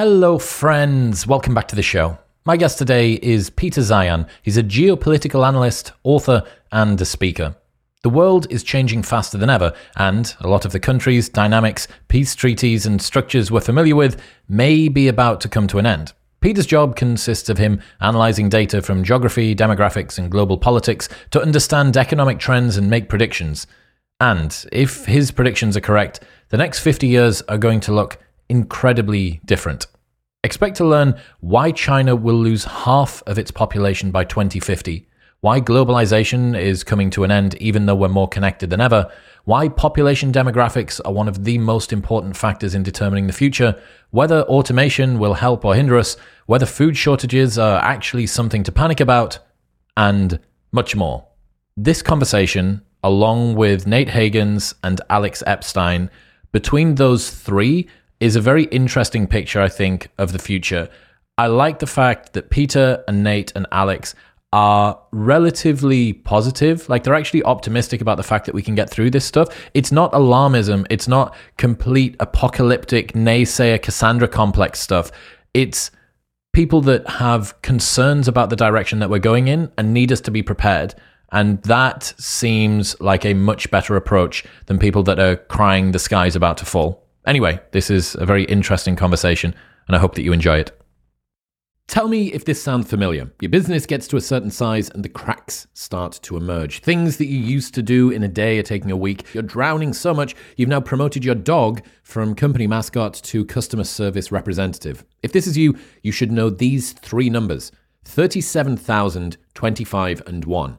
Hello, friends. Welcome back to the show. My guest today is Peter Zeihan. He's a geopolitical analyst, author, and a speaker. The world is changing faster than ever, and a lot of the countries, dynamics, peace treaties, and structures we're familiar with may be about to come to an end. Peter's job consists of him analyzing data from geography, demographics, and global politics to understand economic trends and make predictions. And if his predictions are correct, the next 50 years are going to look incredibly different. Expect to learn why China will lose half of its population by 2050, why globalization is coming to an end even though we're more connected than ever, why population demographics are one of the most important factors in determining the future, whether automation will help or hinder us, whether food shortages are actually something to panic about, and much more. This conversation, along with Nate Hagens and Alex Epstein, between those three, is a very interesting picture, I think, of the future. I like the fact that Peter and Nate and Alex are relatively positive. Like they're actually optimistic about the fact that we can get through this stuff. It's not alarmism. It's not complete apocalyptic naysayer Cassandra complex stuff. It's people that have concerns about the direction that we're going in and need us to be prepared. And that seems like a much better approach than people that are crying the sky's about to fall. Anyway, this is a very interesting conversation, and I hope that you enjoy it. Tell me if this sounds familiar. Your business gets to a certain size and the cracks start to emerge. Things that you used to do in a day are taking a week. You're drowning so much, you've now promoted your dog from company mascot to customer service representative. If this is you, you should know these three numbers 37,000, 25, and 1.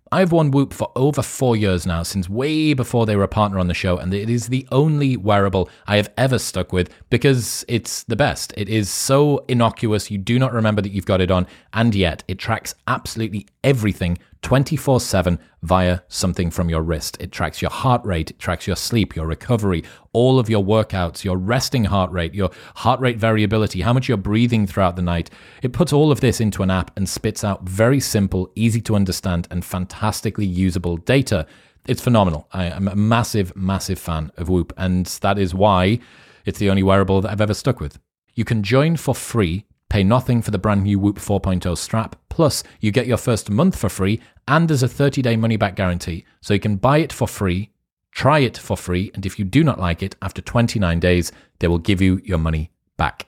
I've worn Whoop for over four years now, since way before they were a partner on the show, and it is the only wearable I have ever stuck with because it's the best. It is so innocuous, you do not remember that you've got it on, and yet it tracks absolutely everything 24 7 via something from your wrist. It tracks your heart rate, it tracks your sleep, your recovery, all of your workouts, your resting heart rate, your heart rate variability, how much you're breathing throughout the night. It puts all of this into an app and spits out very simple, easy to understand, and fantastically usable data. It's phenomenal. I am a massive, massive fan of Whoop, and that is why it's the only wearable that I've ever stuck with. You can join for free Pay nothing for the brand new Whoop 4.0 strap. Plus, you get your first month for free and there's a 30 day money back guarantee. So you can buy it for free, try it for free, and if you do not like it, after 29 days, they will give you your money back.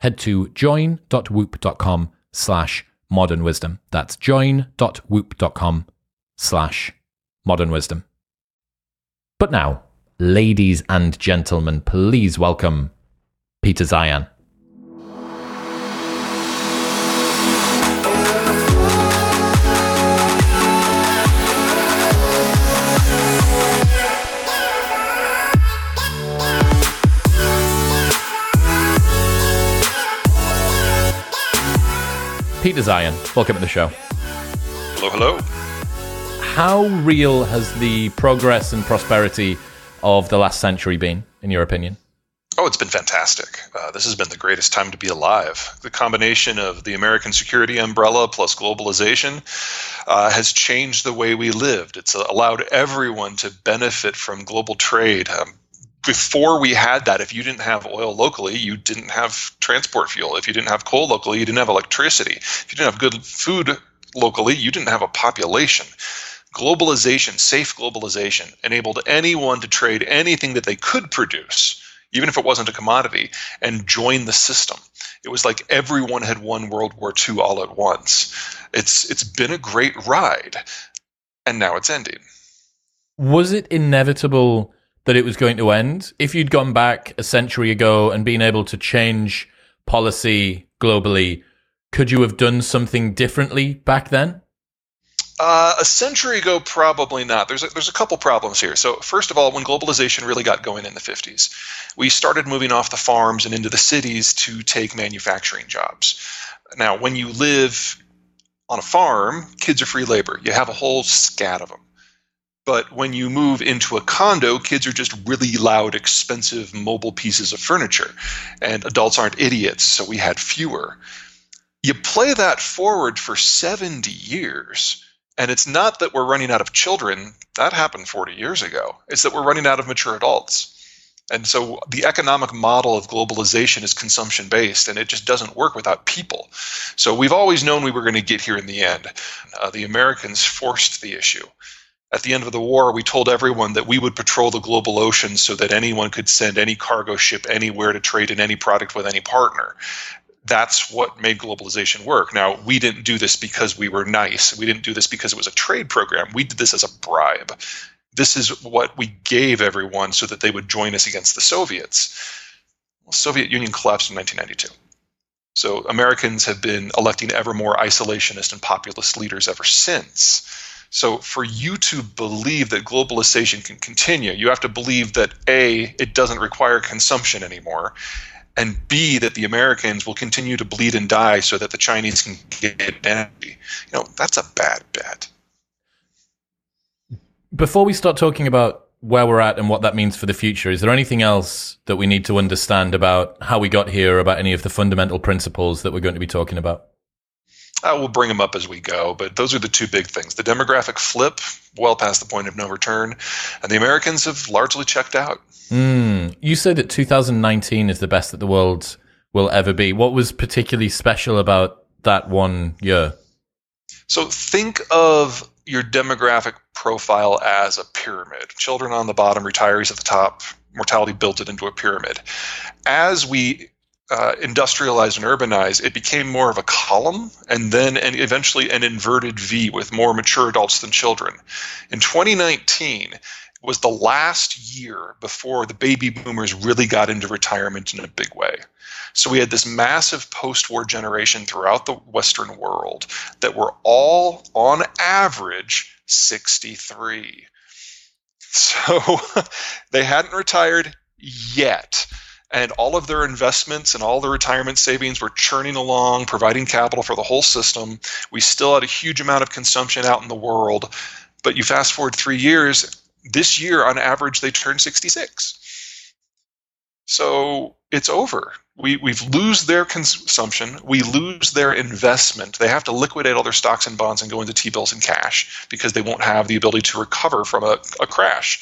Head to join.whoop.com slash modern wisdom. That's join.whoop.com slash modern wisdom. But now, ladies and gentlemen, please welcome Peter Zeihan. Peter Zeihan, welcome to the show. Hello, hello. How real has the progress and prosperity of the last century been, in your opinion? Oh, it's been fantastic. Uh, this has been the greatest time to be alive. The combination of the American security umbrella plus globalization uh, has changed the way we lived. It's allowed everyone to benefit from global trade. Um, before we had that, if you didn't have oil locally, you didn't have transport fuel. If you didn't have coal locally, you didn't have electricity. If you didn't have good food locally, you didn't have a population. Globalization, safe globalization, enabled anyone to trade anything that they could produce, even if it wasn't a commodity, and join the system. It was like everyone had won World War II all at once. It's it's been a great ride, and now it's ending. Was it inevitable? that it was going to end. If you'd gone back a century ago and been able to change policy globally, could you have done something differently back then? Uh, a century ago, probably not. There's a, there's a couple problems here. So first of all, when globalization really got going in the 50s, we started moving off the farms and into the cities to take manufacturing jobs. Now, when you live on a farm, kids are free labor. You have a whole scat of them. But when you move into a condo, kids are just really loud, expensive mobile pieces of furniture. And adults aren't idiots, so we had fewer. You play that forward for 70 years, and it's not that we're running out of children. That happened 40 years ago. It's that we're running out of mature adults. And so the economic model of globalization is consumption based, and it just doesn't work without people. So we've always known we were going to get here in the end. Uh, the Americans forced the issue at the end of the war, we told everyone that we would patrol the global oceans so that anyone could send any cargo ship anywhere to trade in any product with any partner. That's what made globalization work. Now, we didn't do this because we were nice. We didn't do this because it was a trade program. We did this as a bribe. This is what we gave everyone so that they would join us against the Soviets. Well, Soviet Union collapsed in 1992. So Americans have been electing ever more isolationist and populist leaders ever since. So for you to believe that globalization can continue, you have to believe that A, it doesn't require consumption anymore, and B, that the Americans will continue to bleed and die so that the Chinese can get energy. You know, that's a bad bet. Before we start talking about where we're at and what that means for the future, is there anything else that we need to understand about how we got here, about any of the fundamental principles that we're going to be talking about? Uh, we'll bring them up as we go, but those are the two big things. The demographic flip, well past the point of no return, and the Americans have largely checked out. Mm. You said that 2019 is the best that the world will ever be. What was particularly special about that one year? So think of your demographic profile as a pyramid. Children on the bottom, retirees at the top, mortality built it into a pyramid. As we uh, industrialized and urbanized, it became more of a column and then and eventually an inverted V with more mature adults than children. In 2019 was the last year before the baby boomers really got into retirement in a big way. So we had this massive post war generation throughout the Western world that were all, on average, 63. So they hadn't retired yet and all of their investments and all their retirement savings were churning along, providing capital for the whole system. We still had a huge amount of consumption out in the world. But you fast forward three years, this year on average, they turn 66. So it's over. We, we've lose their consumption. We lose their investment. They have to liquidate all their stocks and bonds and go into T-bills and cash because they won't have the ability to recover from a, a crash.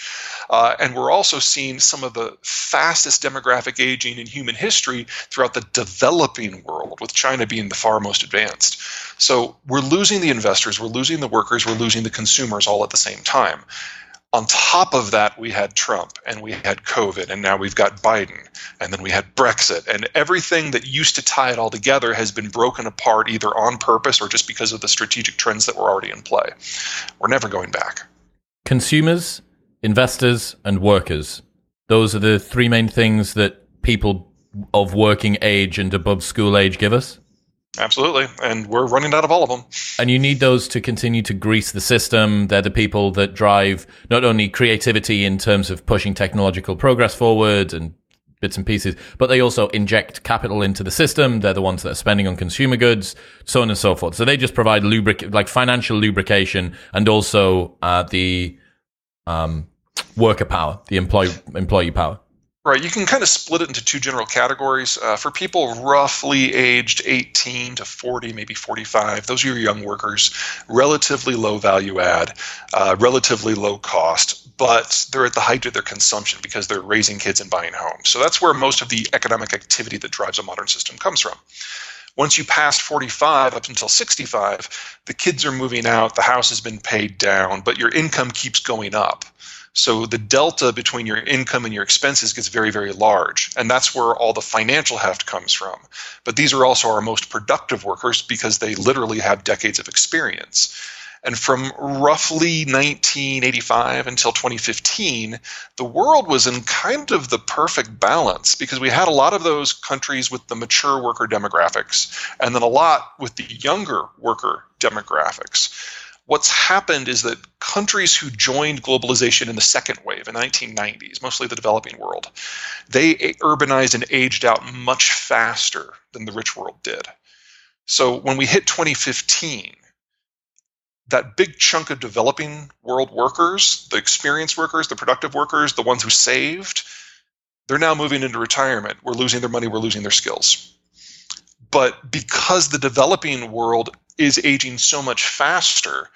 Uh, and we're also seeing some of the fastest demographic aging in human history throughout the developing world, with China being the far most advanced. So we're losing the investors, we're losing the workers, we're losing the consumers all at the same time. On top of that, we had Trump and we had COVID, and now we've got Biden, and then we had Brexit, and everything that used to tie it all together has been broken apart either on purpose or just because of the strategic trends that were already in play. We're never going back. Consumers investors, and workers. Those are the three main things that people of working age and above school age give us. Absolutely. And we're running out of all of them. And you need those to continue to grease the system. They're the people that drive not only creativity in terms of pushing technological progress forward and bits and pieces, but they also inject capital into the system. They're the ones that are spending on consumer goods, so on and so forth. So they just provide lubric like financial lubrication and also uh, the um, worker power, the employee employee power. Right. You can kind of split it into two general categories. Uh, for people roughly aged 18 to 40, maybe 45, those are your young workers, relatively low value add, uh, relatively low cost, but they're at the height of their consumption because they're raising kids and buying homes. So that's where most of the economic activity that drives a modern system comes from. Once you pass 45 up until 65, the kids are moving out, the house has been paid down, but your income keeps going up. So the delta between your income and your expenses gets very, very large. And that's where all the financial heft comes from. But these are also our most productive workers because they literally have decades of experience. And from roughly 1985 until 2015, the world was in kind of the perfect balance because we had a lot of those countries with the mature worker demographics and then a lot with the younger worker demographics what's happened is that countries who joined globalization in the second wave in the 1990s, mostly the developing world, they urbanized and aged out much faster than the rich world did. So when we hit 2015, that big chunk of developing world workers, the experienced workers, the productive workers, the ones who saved, they're now moving into retirement. We're losing their money, we're losing their skills. But because the developing world is aging so much faster.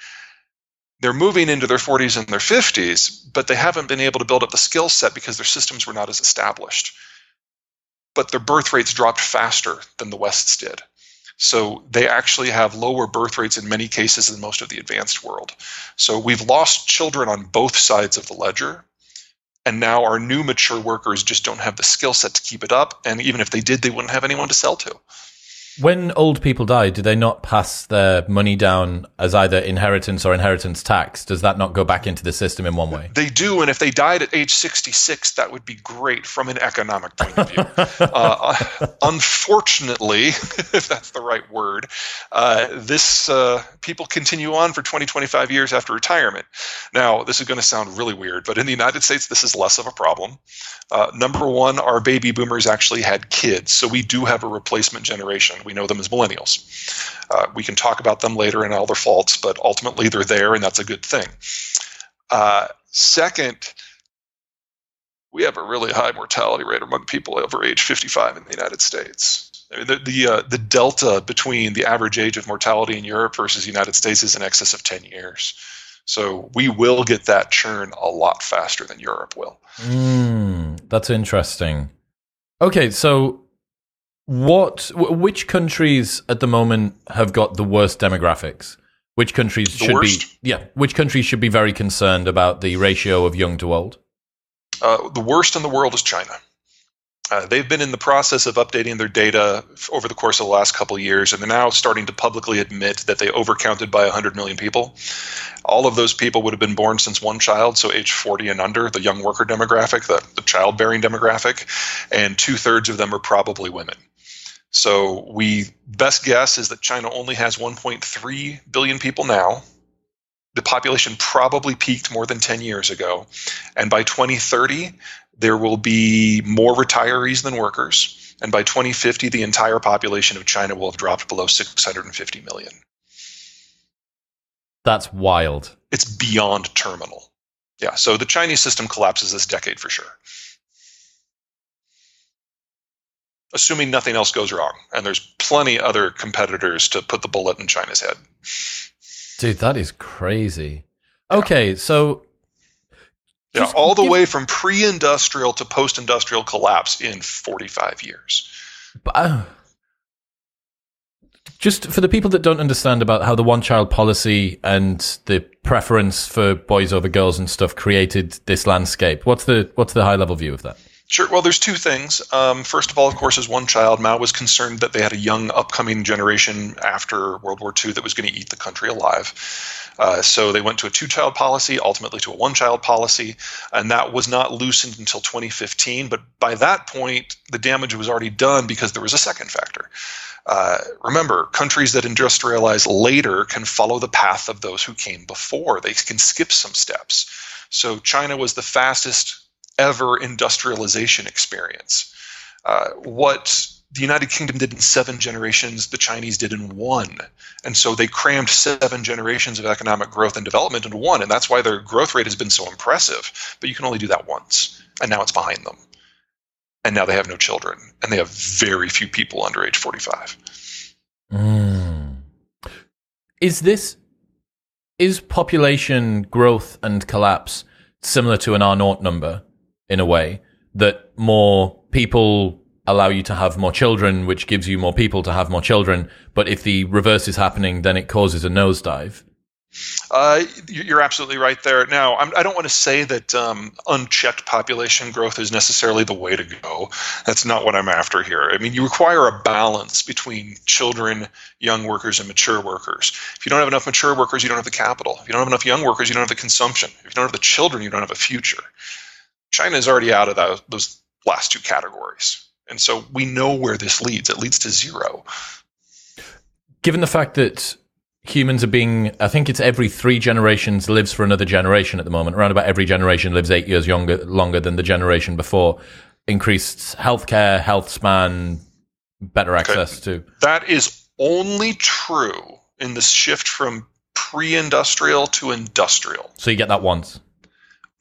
They're moving into their 40s and their 50s, but they haven't been able to build up the skill set because their systems were not as established. But their birth rates dropped faster than the West's did. So they actually have lower birth rates in many cases than most of the advanced world. So we've lost children on both sides of the ledger. And now our new mature workers just don't have the skill set to keep it up. And even if they did, they wouldn't have anyone to sell to. When old people die, do they not pass their money down as either inheritance or inheritance tax? Does that not go back into the system in one way? They do, and if they died at age 66, that would be great from an economic point of view. uh, unfortunately, if that's the right word, uh, this uh, people continue on for 20, 25 years after retirement. Now, this is going to sound really weird, but in the United States, this is less of a problem. Uh, number one, our baby boomers actually had kids, so we do have a replacement generation. We know them as millennials. Uh, we can talk about them later and all their faults, but ultimately they're there, and that's a good thing. Uh, second, we have a really high mortality rate among people over age 55 in the United States. I mean, the the, uh, the delta between the average age of mortality in Europe versus the United States is in excess of 10 years. So we will get that churn a lot faster than Europe will. Mm, that's interesting. Okay, so what? Which countries at the moment have got the worst demographics? Which countries the should worst? be? Yeah, which countries should be very concerned about the ratio of young to old? Uh, the worst in the world is China. Uh, they've been in the process of updating their data over the course of the last couple of years, and they're now starting to publicly admit that they overcounted by 100 million people. All of those people would have been born since one child, so age 40 and under, the young worker demographic, the, the childbearing demographic, and two thirds of them are probably women. So we best guess is that China only has 1.3 billion people now. The population probably peaked more than 10 years ago, and by 2030 there will be more retirees than workers. And by 2050, the entire population of China will have dropped below 650 million. That's wild. It's beyond terminal. Yeah, so the Chinese system collapses this decade for sure. Assuming nothing else goes wrong. And there's plenty other competitors to put the bullet in China's head. Dude, that is crazy. Okay, so yeah, all the give, way from pre-industrial to post-industrial collapse in 45 years. Uh, just for the people that don't understand about how the one-child policy and the preference for boys over girls and stuff created this landscape, what's the what's the high-level view of that? Sure. Well, there's two things. Um, first of all, of course, as one child, Mao was concerned that they had a young upcoming generation after World War II that was going to eat the country alive. Uh, so they went to a two child policy, ultimately to a one child policy, and that was not loosened until 2015. But by that point, the damage was already done because there was a second factor. Uh, remember, countries that industrialize later can follow the path of those who came before, they can skip some steps. So China was the fastest ever industrialization experience. Uh, what the United Kingdom did in seven generations, the Chinese did in one. And so they crammed seven generations of economic growth and development into one. And that's why their growth rate has been so impressive. But you can only do that once. And now it's behind them. And now they have no children. And they have very few people under age 45. Mm. Is this, is population growth and collapse similar to an R naught number in a way that more people allow you to have more children, which gives you more people to have more children. But if the reverse is happening, then it causes a nosedive. Uh, you're absolutely right there. Now, I'm, I do not want to say that um, unchecked population growth is necessarily the way to go. That's not what I'm after here. I mean, you require a balance between children, young workers, and mature workers. If you don't have enough mature workers, you don't have the capital. If you don't have enough young workers, you don't have the consumption. If you don't have the children, you don't have a future. China is already out of those, those last two categories. And so we know where this leads. It leads to zero. Given the fact that humans are being, I think it's every three generations lives for another generation at the moment. Around about every generation lives eight years younger, longer than the generation before. Increased healthcare, health span, better access okay. to. That is only true in the shift from pre-industrial to industrial. So you get that once.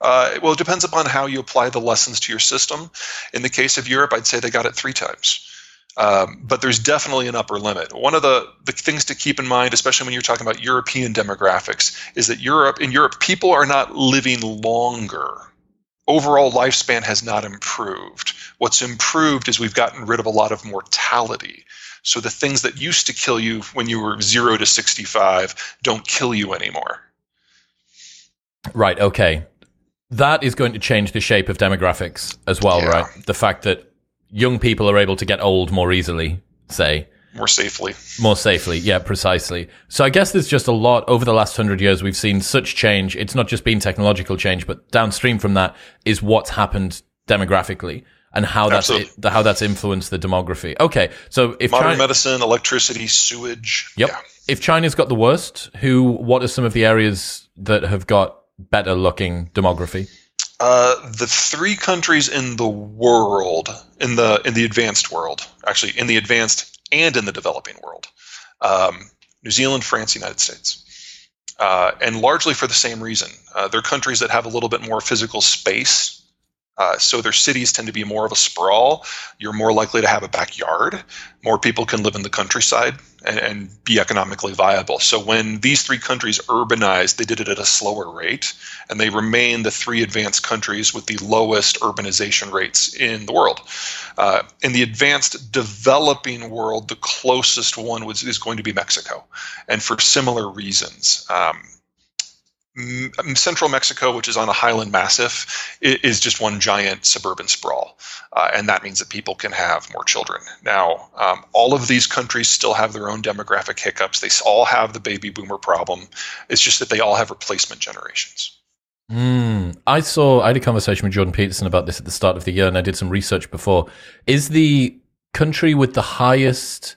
Uh, well, it depends upon how you apply the lessons to your system. In the case of Europe, I'd say they got it three times. Um, but there's definitely an upper limit. One of the, the things to keep in mind, especially when you're talking about European demographics, is that Europe in Europe people are not living longer. Overall lifespan has not improved. What's improved is we've gotten rid of a lot of mortality. So the things that used to kill you when you were zero to 65 don't kill you anymore. Right. Okay that is going to change the shape of demographics as well, yeah. right? The fact that young people are able to get old more easily, say. More safely. More safely, yeah, precisely. So I guess there's just a lot over the last hundred years we've seen such change. It's not just been technological change, but downstream from that is what's happened demographically and how that's it, how that's influenced the demography. Okay, so if modern China, medicine, electricity, sewage. Yep. Yeah. If China's got the worst, who? What are some of the areas that have got better looking demography? Uh, the three countries in the world, in the in the advanced world, actually in the advanced and in the developing world, um, New Zealand, France, United States, uh, and largely for the same reason. Uh, they're countries that have a little bit more physical space uh, so their cities tend to be more of a sprawl. You're more likely to have a backyard. More people can live in the countryside and, and, be economically viable. So when these three countries urbanized, they did it at a slower rate, and they remain the three advanced countries with the lowest urbanization rates in the world. Uh, in the advanced developing world, the closest one was, is going to be Mexico, and for similar reasons. Um, central Mexico, which is on a highland massif, is just one giant suburban sprawl. Uh, and that means that people can have more children. Now, um, all of these countries still have their own demographic hiccups. They all have the baby boomer problem. It's just that they all have replacement generations. Mm, I saw, I had a conversation with Jordan Peterson about this at the start of the year, and I did some research before. Is the country with the highest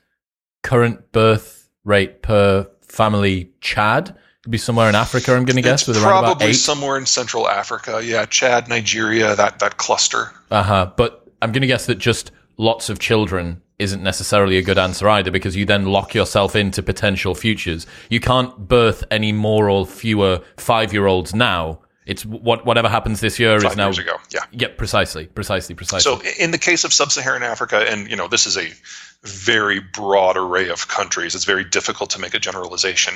current birth rate per family Chad? Be somewhere in Africa, I'm going to guess, about eight. somewhere in Central Africa. Yeah, Chad, Nigeria, that that cluster. Uh huh. But I'm going to guess that just lots of children isn't necessarily a good answer either, because you then lock yourself into potential futures. You can't birth any more or fewer five year olds now. It's what whatever happens this year Five is now. Years ago, yeah, yeah, precisely, precisely, precisely. So, in the case of sub-Saharan Africa, and you know, this is a very broad array of countries. It's very difficult to make a generalization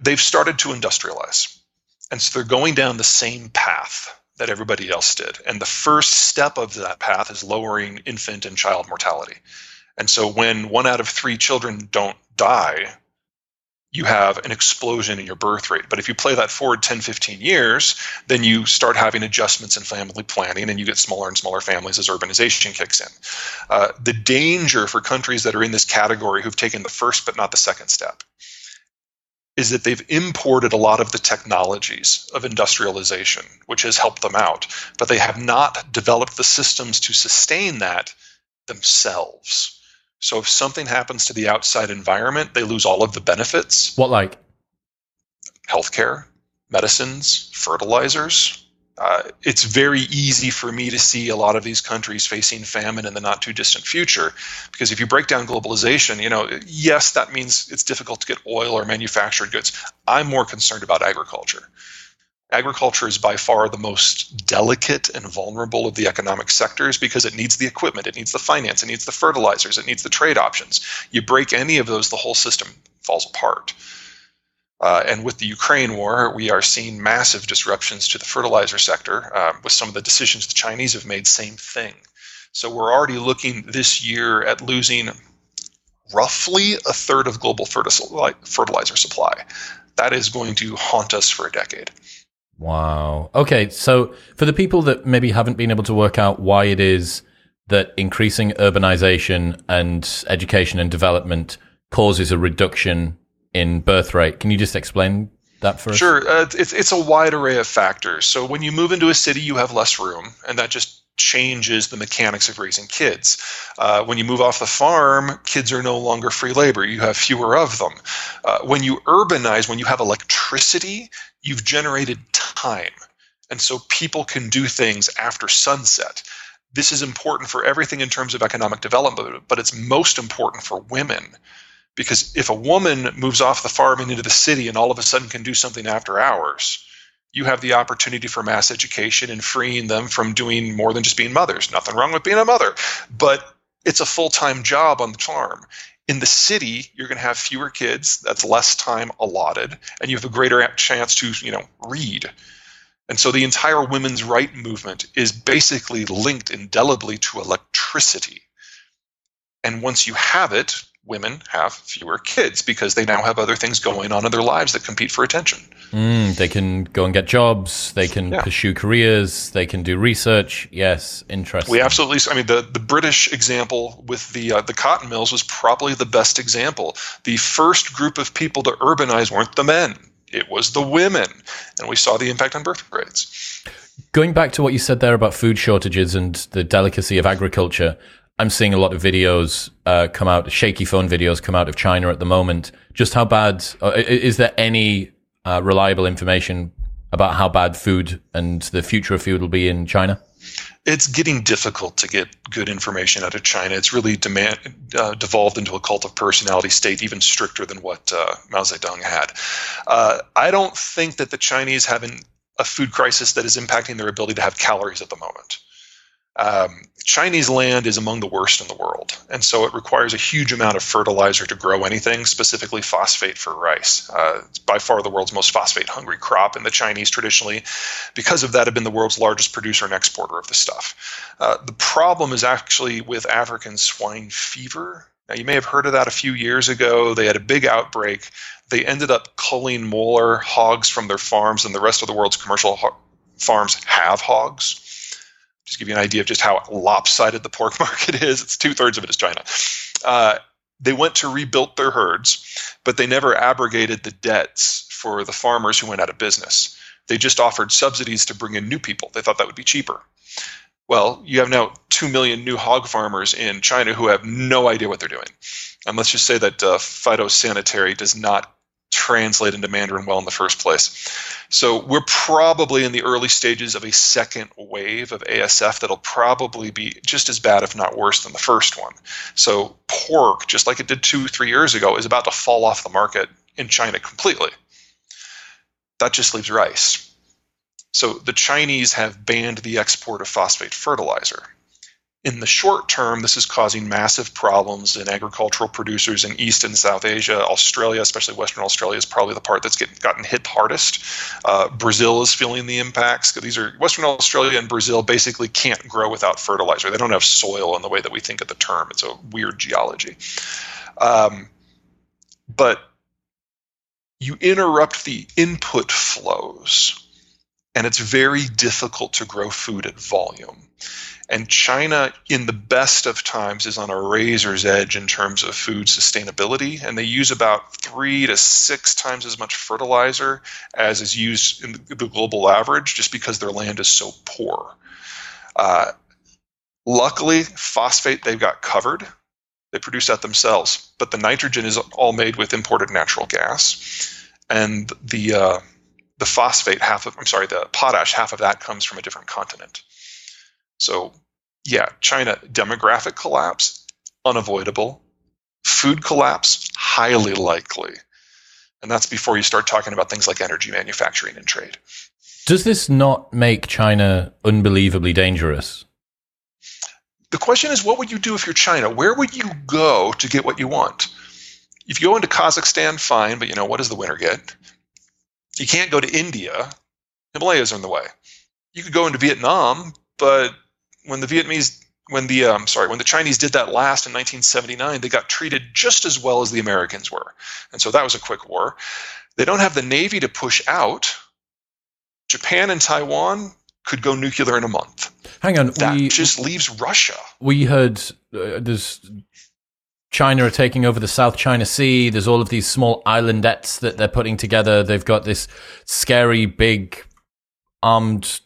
they've started to industrialize. And so they're going down the same path that everybody else did. And the first step of that path is lowering infant and child mortality. And so when one out of three children don't die, you have an explosion in your birth rate. But if you play that forward 10, 15 years, then you start having adjustments in family planning and you get smaller and smaller families as urbanization kicks in. Uh, the danger for countries that are in this category who've taken the first but not the second step is that they've imported a lot of the technologies of industrialization, which has helped them out, but they have not developed the systems to sustain that themselves. So if something happens to the outside environment, they lose all of the benefits. What like? Healthcare, medicines, fertilizers. Uh, it's very easy for me to see a lot of these countries facing famine in the not too distant future because if you break down globalization you know yes that means it's difficult to get oil or manufactured goods. I'm more concerned about agriculture. Agriculture is by far the most delicate and vulnerable of the economic sectors because it needs the equipment it needs the finance it needs the fertilizers it needs the trade options. You break any of those the whole system falls apart uh, and with the Ukraine war, we are seeing massive disruptions to the fertilizer sector. Uh, with some of the decisions the Chinese have made, same thing. So we're already looking this year at losing roughly a third of global fertilizer supply. That is going to haunt us for a decade. Wow. Okay, so for the people that maybe haven't been able to work out why it is that increasing urbanization and education and development causes a reduction in birth rate. Can you just explain that for us? Sure. Uh, it's, it's a wide array of factors. So when you move into a city, you have less room, and that just changes the mechanics of raising kids. Uh, when you move off the farm, kids are no longer free labor. You have fewer of them. Uh, when you urbanize, when you have electricity, you've generated time. And so people can do things after sunset. This is important for everything in terms of economic development, but it's most important for women because if a woman moves off the farm and into the city and all of a sudden can do something after hours, you have the opportunity for mass education and freeing them from doing more than just being mothers. Nothing wrong with being a mother, but it's a full time job on the farm. In the city, you're going to have fewer kids. That's less time allotted, and you have a greater chance to, you know, read. And so the entire women's right movement is basically linked indelibly to electricity. And once you have it, women have fewer kids because they now have other things going on in their lives that compete for attention. Mm, they can go and get jobs. They can yeah. pursue careers. They can do research. Yes, interesting. We absolutely. I mean, the, the British example with the uh, the cotton mills was probably the best example. The first group of people to urbanize weren't the men; it was the women, and we saw the impact on birth rates. Going back to what you said there about food shortages and the delicacy of agriculture, I'm seeing a lot of videos uh, come out, shaky phone videos come out of China at the moment. Just how bad uh, is there any uh, reliable information about how bad food and the future of food will be in China? It's getting difficult to get good information out of China. It's really demand, uh, devolved into a cult of personality state, even stricter than what uh, Mao Zedong had. Uh, I don't think that the Chinese have an, a food crisis that is impacting their ability to have calories at the moment. Um, Chinese land is among the worst in the world, and so it requires a huge amount of fertilizer to grow anything, specifically phosphate for rice. Uh, it's by far the world's most phosphate hungry crop, and the Chinese traditionally, because of that, have been the world's largest producer and exporter of the stuff. Uh, the problem is actually with African swine fever. Now, you may have heard of that a few years ago. They had a big outbreak. They ended up culling more hogs from their farms and the rest of the world's commercial ho- farms have hogs just give you an idea of just how lopsided the pork market is. It's two thirds of it is China. Uh, they went to rebuild their herds, but they never abrogated the debts for the farmers who went out of business. They just offered subsidies to bring in new people. They thought that would be cheaper. Well, you have now 2 million new hog farmers in China who have no idea what they're doing. And let's just say that uh, phytosanitary does not translate into Mandarin well in the first place. So we're probably in the early stages of a second wave of ASF that'll probably be just as bad, if not worse, than the first one. So pork, just like it did two, three years ago, is about to fall off the market in China completely. That just leaves rice. So the Chinese have banned the export of phosphate fertilizer in the short term, this is causing massive problems in agricultural producers in East and South Asia. Australia, especially Western Australia, is probably the part that's gotten hit hardest. Uh, Brazil is feeling the impacts. These are Western Australia and Brazil basically can't grow without fertilizer. They don't have soil in the way that we think of the term. It's a weird geology. Um, but you interrupt the input flows, and it's very difficult to grow food at volume. And China, in the best of times, is on a razor's edge in terms of food sustainability. And they use about three to six times as much fertilizer as is used in the global average just because their land is so poor. Uh, luckily, phosphate they've got covered. They produce that themselves. But the nitrogen is all made with imported natural gas. And the uh, the phosphate half of I'm sorry, the potash half of that comes from a different continent. So yeah, China demographic collapse unavoidable. Food collapse highly likely. And that's before you start talking about things like energy manufacturing and trade. Does this not make China unbelievably dangerous? The question is what would you do if you're China? Where would you go to get what you want? If you go into Kazakhstan, fine, but you know, what does the winner get? You can't go to India. Himalayas are in the way. You could go into Vietnam, but when the Vietnamese when the um, sorry when the Chinese did that last in 1979, they got treated just as well as the Americans were, and so that was a quick war. They don't have the navy to push out. Japan and Taiwan could go nuclear in a month. Hang on, that we, just leaves Russia. We heard uh, there's China are taking over the South China Sea. There's all of these small islandettes that they're putting together. They've got this scary big armed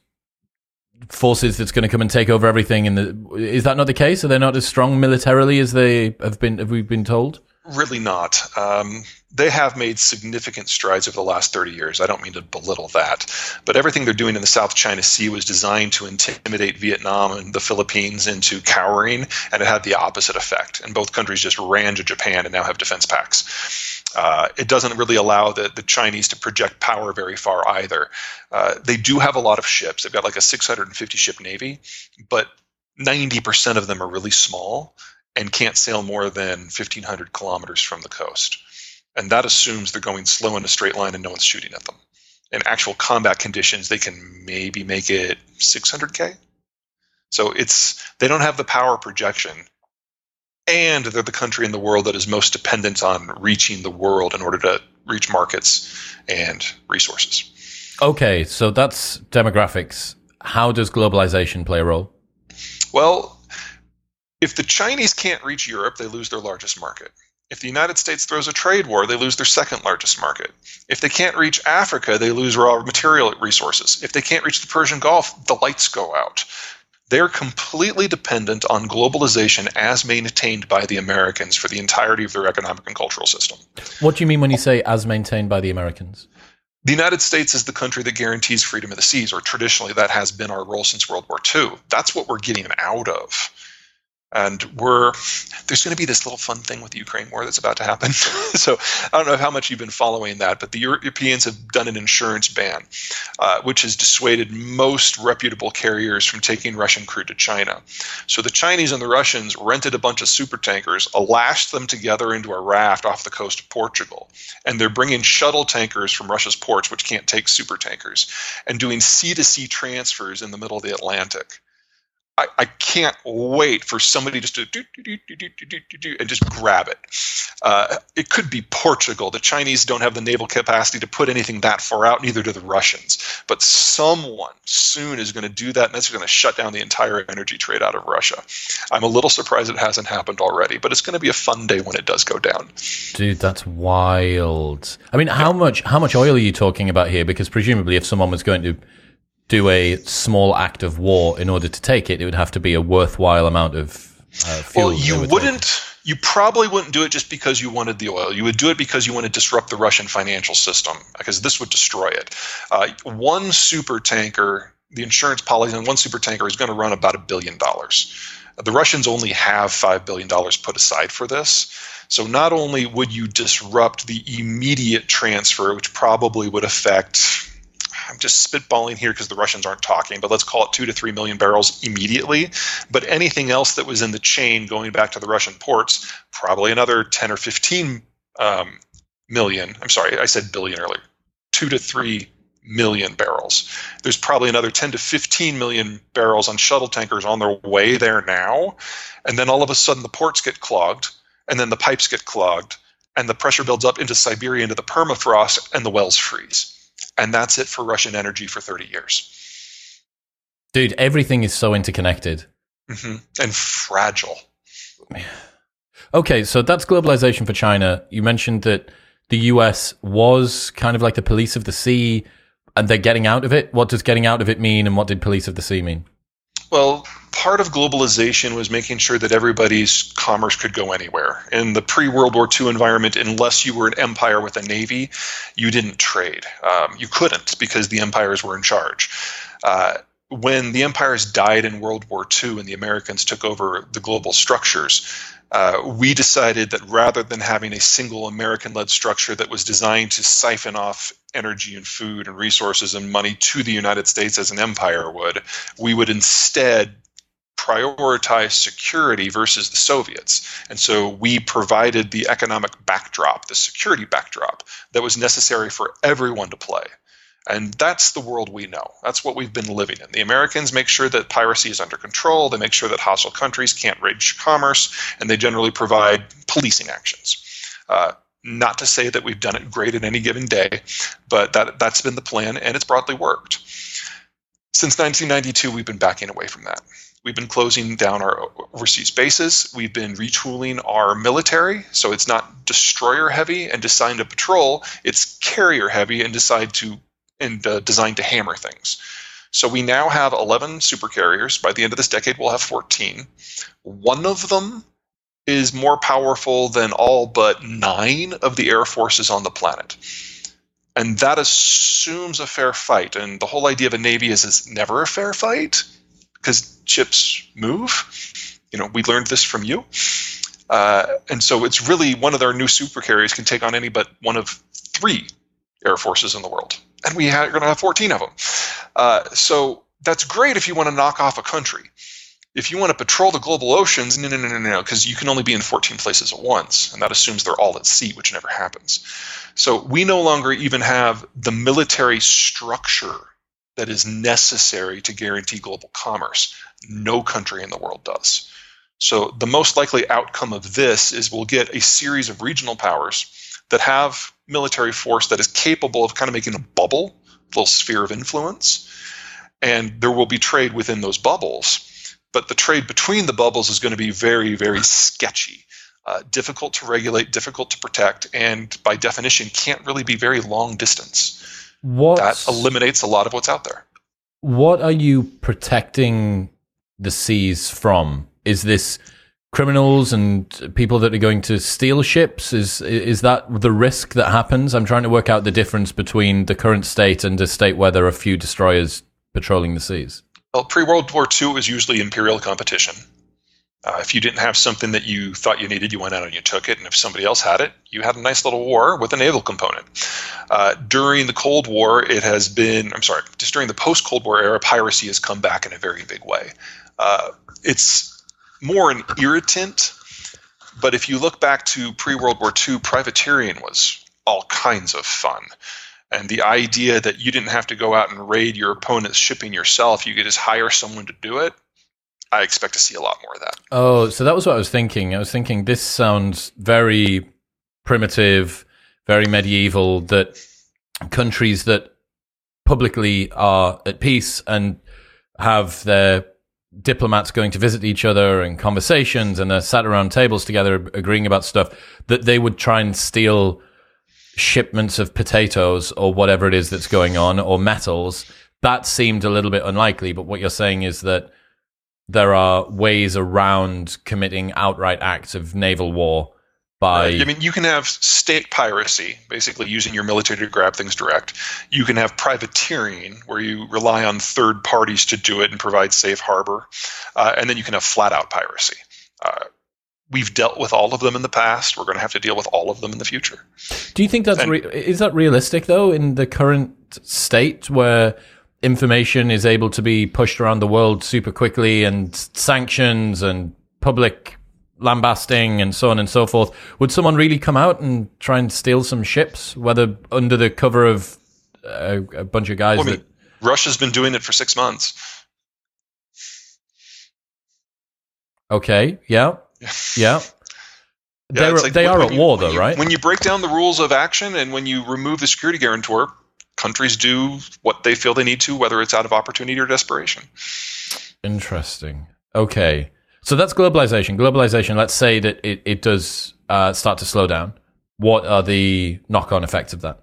forces that's going to come and take over everything. And is that not the case? Are they not as strong militarily as they have been? Have we been told? Really not. Um, they have made significant strides over the last 30 years. I don't mean to belittle that, but everything they're doing in the South China Sea was designed to intimidate Vietnam and the Philippines into cowering, and it had the opposite effect. And both countries just ran to Japan and now have defense pacts. Uh, it doesn't really allow the, the Chinese to project power very far either. Uh, they do have a lot of ships. They've got like a 650 ship navy, but 90% of them are really small and can't sail more than 1,500 kilometers from the coast. And that assumes they're going slow in a straight line and no one's shooting at them. In actual combat conditions, they can maybe make it 600K. So it's they don't have the power projection and they're the country in the world that is most dependent on reaching the world in order to reach markets and resources. Okay, so that's demographics. How does globalization play a role? Well, if the Chinese can't reach Europe, they lose their largest market. If the United States throws a trade war, they lose their second largest market. If they can't reach Africa, they lose raw material resources. If they can't reach the Persian Gulf, the lights go out. They're completely dependent on globalization as maintained by the Americans for the entirety of their economic and cultural system. What do you mean when you say as maintained by the Americans? The United States is the country that guarantees freedom of the seas, or traditionally that has been our role since World War II. That's what we're getting out of and we're there's going to be this little fun thing with the Ukraine war that's about to happen. so I don't know how much you've been following that, but the Europeans have done an insurance ban, uh, which has dissuaded most reputable carriers from taking Russian crude to China. So the Chinese and the Russians rented a bunch of super tankers, lashed them together into a raft off the coast of Portugal, and they're bringing shuttle tankers from Russia's ports, which can't take super tankers, and doing sea to sea transfers in the middle of the Atlantic. I, I can't wait for somebody just to do, do, do, and just grab it. Uh, it could be Portugal. The Chinese don't have the naval capacity to put anything that far out, neither do the Russians. But someone soon is going to do that, and that's going to shut down the entire energy trade out of Russia. I'm a little surprised it hasn't happened already, but it's going to be a fun day when it does go down. Dude, that's wild. I mean, how much how much oil are you talking about here? Because presumably, if someone was going to do a small act of war in order to take it, it would have to be a worthwhile amount of uh, fuel. Well, you wouldn't. Take. You probably wouldn't do it just because you wanted the oil. You would do it because you want to disrupt the Russian financial system, because this would destroy it. Uh, one super tanker, the insurance policy on one super tanker is going to run about a billion dollars. The Russians only have $5 billion put aside for this. So not only would you disrupt the immediate transfer, which probably would affect I'm just spitballing here because the Russians aren't talking, but let's call it two to three million barrels immediately. But anything else that was in the chain going back to the Russian ports, probably another 10 or 15 um, million. I'm sorry, I said billion earlier. Two to three million barrels. There's probably another 10 to 15 million barrels on shuttle tankers on their way there now. And then all of a sudden the ports get clogged, and then the pipes get clogged, and the pressure builds up into Siberia, into the permafrost, and the wells freeze and that's it for Russian energy for 30 years. Dude, everything is so interconnected mm-hmm. and fragile. Okay, so that's globalization for China. You mentioned that the US was kind of like the police of the sea and they're getting out of it. What does getting out of it mean and what did police of the sea mean? Well, part of globalization was making sure that everybody's commerce could go anywhere. In the pre World War II environment, unless you were an empire with a navy, you didn't trade. Um, you couldn't because the empires were in charge. Uh, when the empires died in World War II and the Americans took over the global structures, uh, we decided that rather than having a single American led structure that was designed to siphon off energy and food and resources and money to the United States as an empire would, we would instead prioritize security versus the Soviets. And so we provided the economic backdrop, the security backdrop that was necessary for everyone to play. And that's the world we know. That's what we've been living in. The Americans make sure that piracy is under control, they make sure that hostile countries can't rage commerce, and they generally provide policing actions. Uh, not to say that we've done it great in any given day, but that, that's been the plan, and it's broadly worked. Since 1992, we've been backing away from that. We've been closing down our overseas bases. We've been retooling our military, so it's not destroyer heavy and designed to patrol. It's carrier heavy and designed to and uh, designed to hammer things. So we now have 11 supercarriers. By the end of this decade, we'll have 14. One of them is more powerful than all but nine of the air forces on the planet. And that assumes a fair fight. And the whole idea of a navy is it's never a fair fight because ships move. You know, we learned this from you. Uh, and so it's really one of their new supercarriers can take on any but one of three air forces in the world and we are going to have 14 of them. Uh, so that's great if you want to knock off a country. If you want to patrol the global oceans, no, no, no, no, no, because you can only be in 14 places at once, and that assumes they're all at sea, which never happens. So we no longer even have the military structure that is necessary to guarantee global commerce. No country in the world does. So the most likely outcome of this is we'll get a series of regional powers that have military force that is capable of kind of making a bubble, a little sphere of influence, and there will be trade within those bubbles. But the trade between the bubbles is going to be very, very sketchy, uh, difficult to regulate, difficult to protect, and by definition can't really be very long distance. What that eliminates a lot of what's out there. What are you protecting the seas from? Is this criminals and people that are going to steal ships? Is is that the risk that happens? I'm trying to work out the difference between the current state and a state where there are a few destroyers patrolling the seas. Well, pre World War II, it was usually imperial competition. Uh, if you didn't have something that you thought you needed, you went out and you took it. And if somebody else had it, you had a nice little war with a naval component. Uh, during the Cold War, it has been, I'm sorry, just during the post Cold War era, piracy has come back in a very big way. Uh, it's more an irritant. But if you look back to pre World War II, privateering was all kinds of fun. And the idea that you didn't have to go out and raid your opponent's shipping yourself, you could just hire someone to do it. I expect to see a lot more of that. Oh, so that was what I was thinking. I was thinking this sounds very primitive, very medieval, that countries that publicly are at peace and have their diplomats going to visit each other and conversations and they're sat around tables together agreeing about stuff that they would try and steal shipments of potatoes or whatever it is that's going on or metals that seemed a little bit unlikely but what you're saying is that there are ways around committing outright acts of naval war by I mean you can have state piracy, basically using your military to grab things direct. You can have privateering, where you rely on third parties to do it and provide safe harbor, uh, and then you can have flat out piracy. Uh, we've dealt with all of them in the past. We're going to have to deal with all of them in the future. Do you think that's and, re- is that realistic though in the current state where information is able to be pushed around the world super quickly and sanctions and public lambasting and so on and so forth. Would someone really come out and try and steal some ships, whether under the cover of a, a bunch of guys? Well, I mean, that... Russia's been doing it for six months. Okay. Yeah. Yeah. Yeah, like they are at you, war, though, you, right? When you break down the rules of action and when you remove the security guarantor, countries do what they feel they need to, whether it's out of opportunity or desperation. Interesting. Okay. So that's globalization. Globalization, let's say that it, it does uh, start to slow down. What are the knock on effects of that?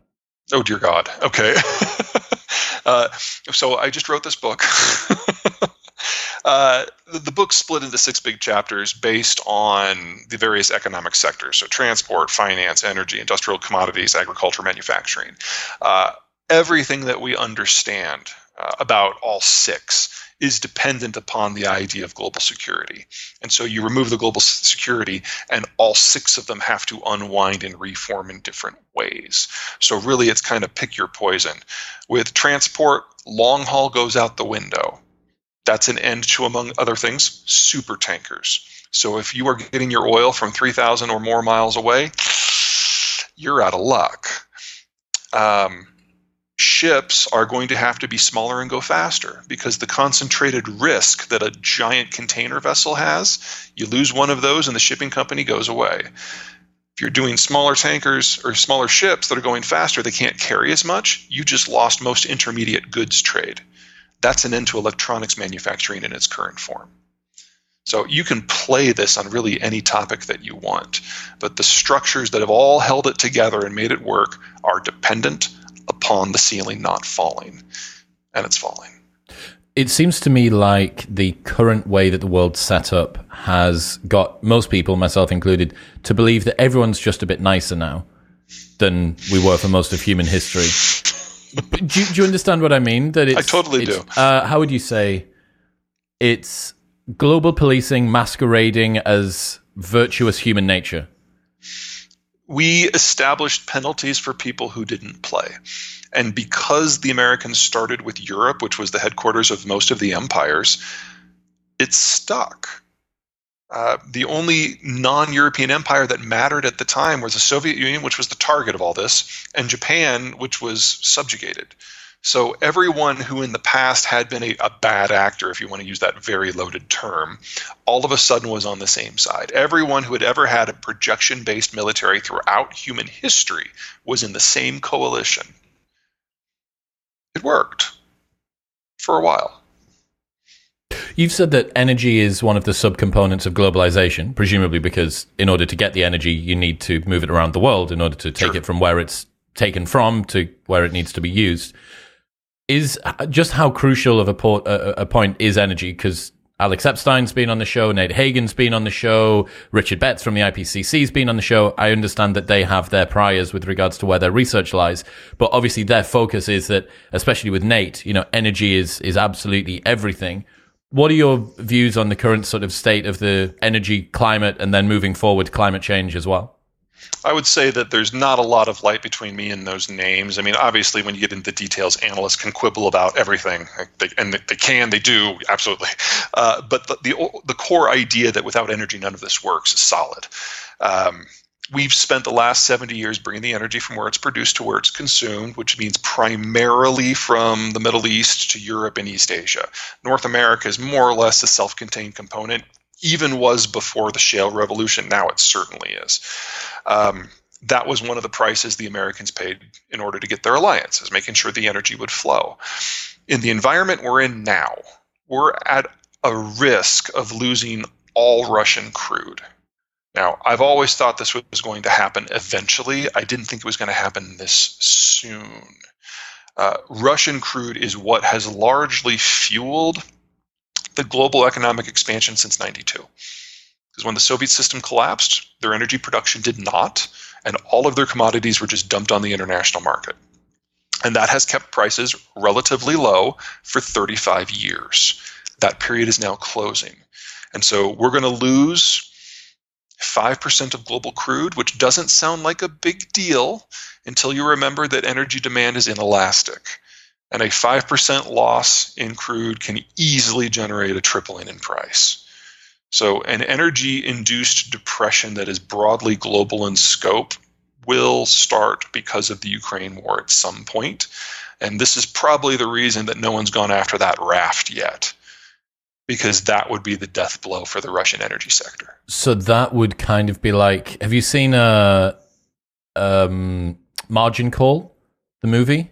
Oh, dear God. Okay. uh, so I just wrote this book. Uh, the, the book split into six big chapters based on the various economic sectors so transport, finance, energy, industrial commodities, agriculture, manufacturing. Uh, everything that we understand uh, about all six is dependent upon the idea of global security. And so you remove the global security, and all six of them have to unwind and reform in different ways. So really, it's kind of pick your poison. With transport, long haul goes out the window. That's an end to, among other things, super tankers. So if you are getting your oil from 3,000 or more miles away, you're out of luck. Um, ships are going to have to be smaller and go faster because the concentrated risk that a giant container vessel has, you lose one of those and the shipping company goes away. If you're doing smaller tankers or smaller ships that are going faster, they can't carry as much, you just lost most intermediate goods trade. That's an end to electronics manufacturing in its current form. So you can play this on really any topic that you want, but the structures that have all held it together and made it work are dependent upon the ceiling not falling, and it's falling. It seems to me like the current way that the world's set up has got most people, myself included, to believe that everyone's just a bit nicer now than we were for most of human history. do, you, do, you, understand what I mean? That I totally do. Uh, how would you say it's global policing masquerading as virtuous human nature? we established penalties for people who didn't play. And because the Americans started with Europe, which was the headquarters of most of the empires, it stuck. Uh, the only non European empire that mattered at the time was the Soviet Union, which was the target of all this, and Japan, which was subjugated. So everyone who in the past had been a, a, bad actor, if you want to use that very loaded term, all of a sudden was on the same side. Everyone who had ever had a projection based military throughout human history was in the same coalition. It worked for a while. You've said that energy is one of the subcomponents of globalization, presumably because in order to get the energy, you need to move it around the world in order to take sure. it from where it's taken from to where it needs to be used is just how crucial of a, port, a, a point is energy because Alex Epstein's been on the show, Nate Hagen's been on the show, Richard Betts from the IPCC's been on the show. I understand that they have their priors with regards to where their research lies, but obviously their focus is that, especially with Nate, you know, energy is is absolutely everything. What are your views on the current sort of state of the energy climate and then moving forward climate change as well? I would say that there's not a lot of light between me and those names. I mean, obviously, when you get into the details, analysts can quibble about everything, they, and they can, they do, absolutely. Uh, but the, the, the core idea that without energy none of this works is solid. Um, we've spent the last 70 years bringing the energy from where it's produced to where it's consumed, which means primarily from the Middle East to Europe and East Asia. North America is more or less a self contained component even was before the shale revolution. Now it certainly is. Um, that was one of the prices the Americans paid in order to get their alliances, making sure the energy would flow. In the environment we're in now, we're at a risk of losing all Russian crude. Now, I've always thought this was going to happen eventually. I didn't think it was going to happen this soon. Uh, Russian crude is what has largely fueled the global economic expansion since 92. Because when the Soviet system collapsed, their energy production did not, and all of their commodities were just dumped on the international market. And that has kept prices relatively low for 35 years. That period is now closing. And so we're going to lose 5% of global crude, which doesn't sound like a big deal until you remember that energy demand is inelastic and a 5% loss in crude can easily generate a tripling in price. So, an energy induced depression that is broadly global in scope will start because of the Ukraine war at some point. And this is probably the reason that no one's gone after that raft yet, because that would be the death blow for the Russian energy sector. So, that would kind of be like have you seen a um, Margin Call, the movie?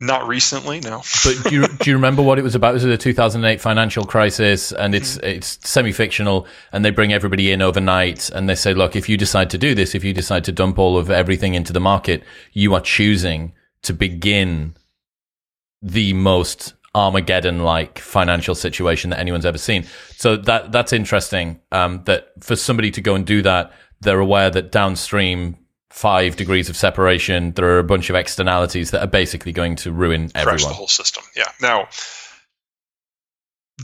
Not recently, no. but do you, do you remember what it was about? It was the 2008 financial crisis, and it's mm-hmm. it's semi fictional. And they bring everybody in overnight, and they say, "Look, if you decide to do this, if you decide to dump all of everything into the market, you are choosing to begin the most Armageddon like financial situation that anyone's ever seen. So that that's interesting. Um, that for somebody to go and do that, they're aware that downstream five degrees of separation, there are a bunch of externalities that are basically going to ruin everyone. Crash the whole system. Yeah. Now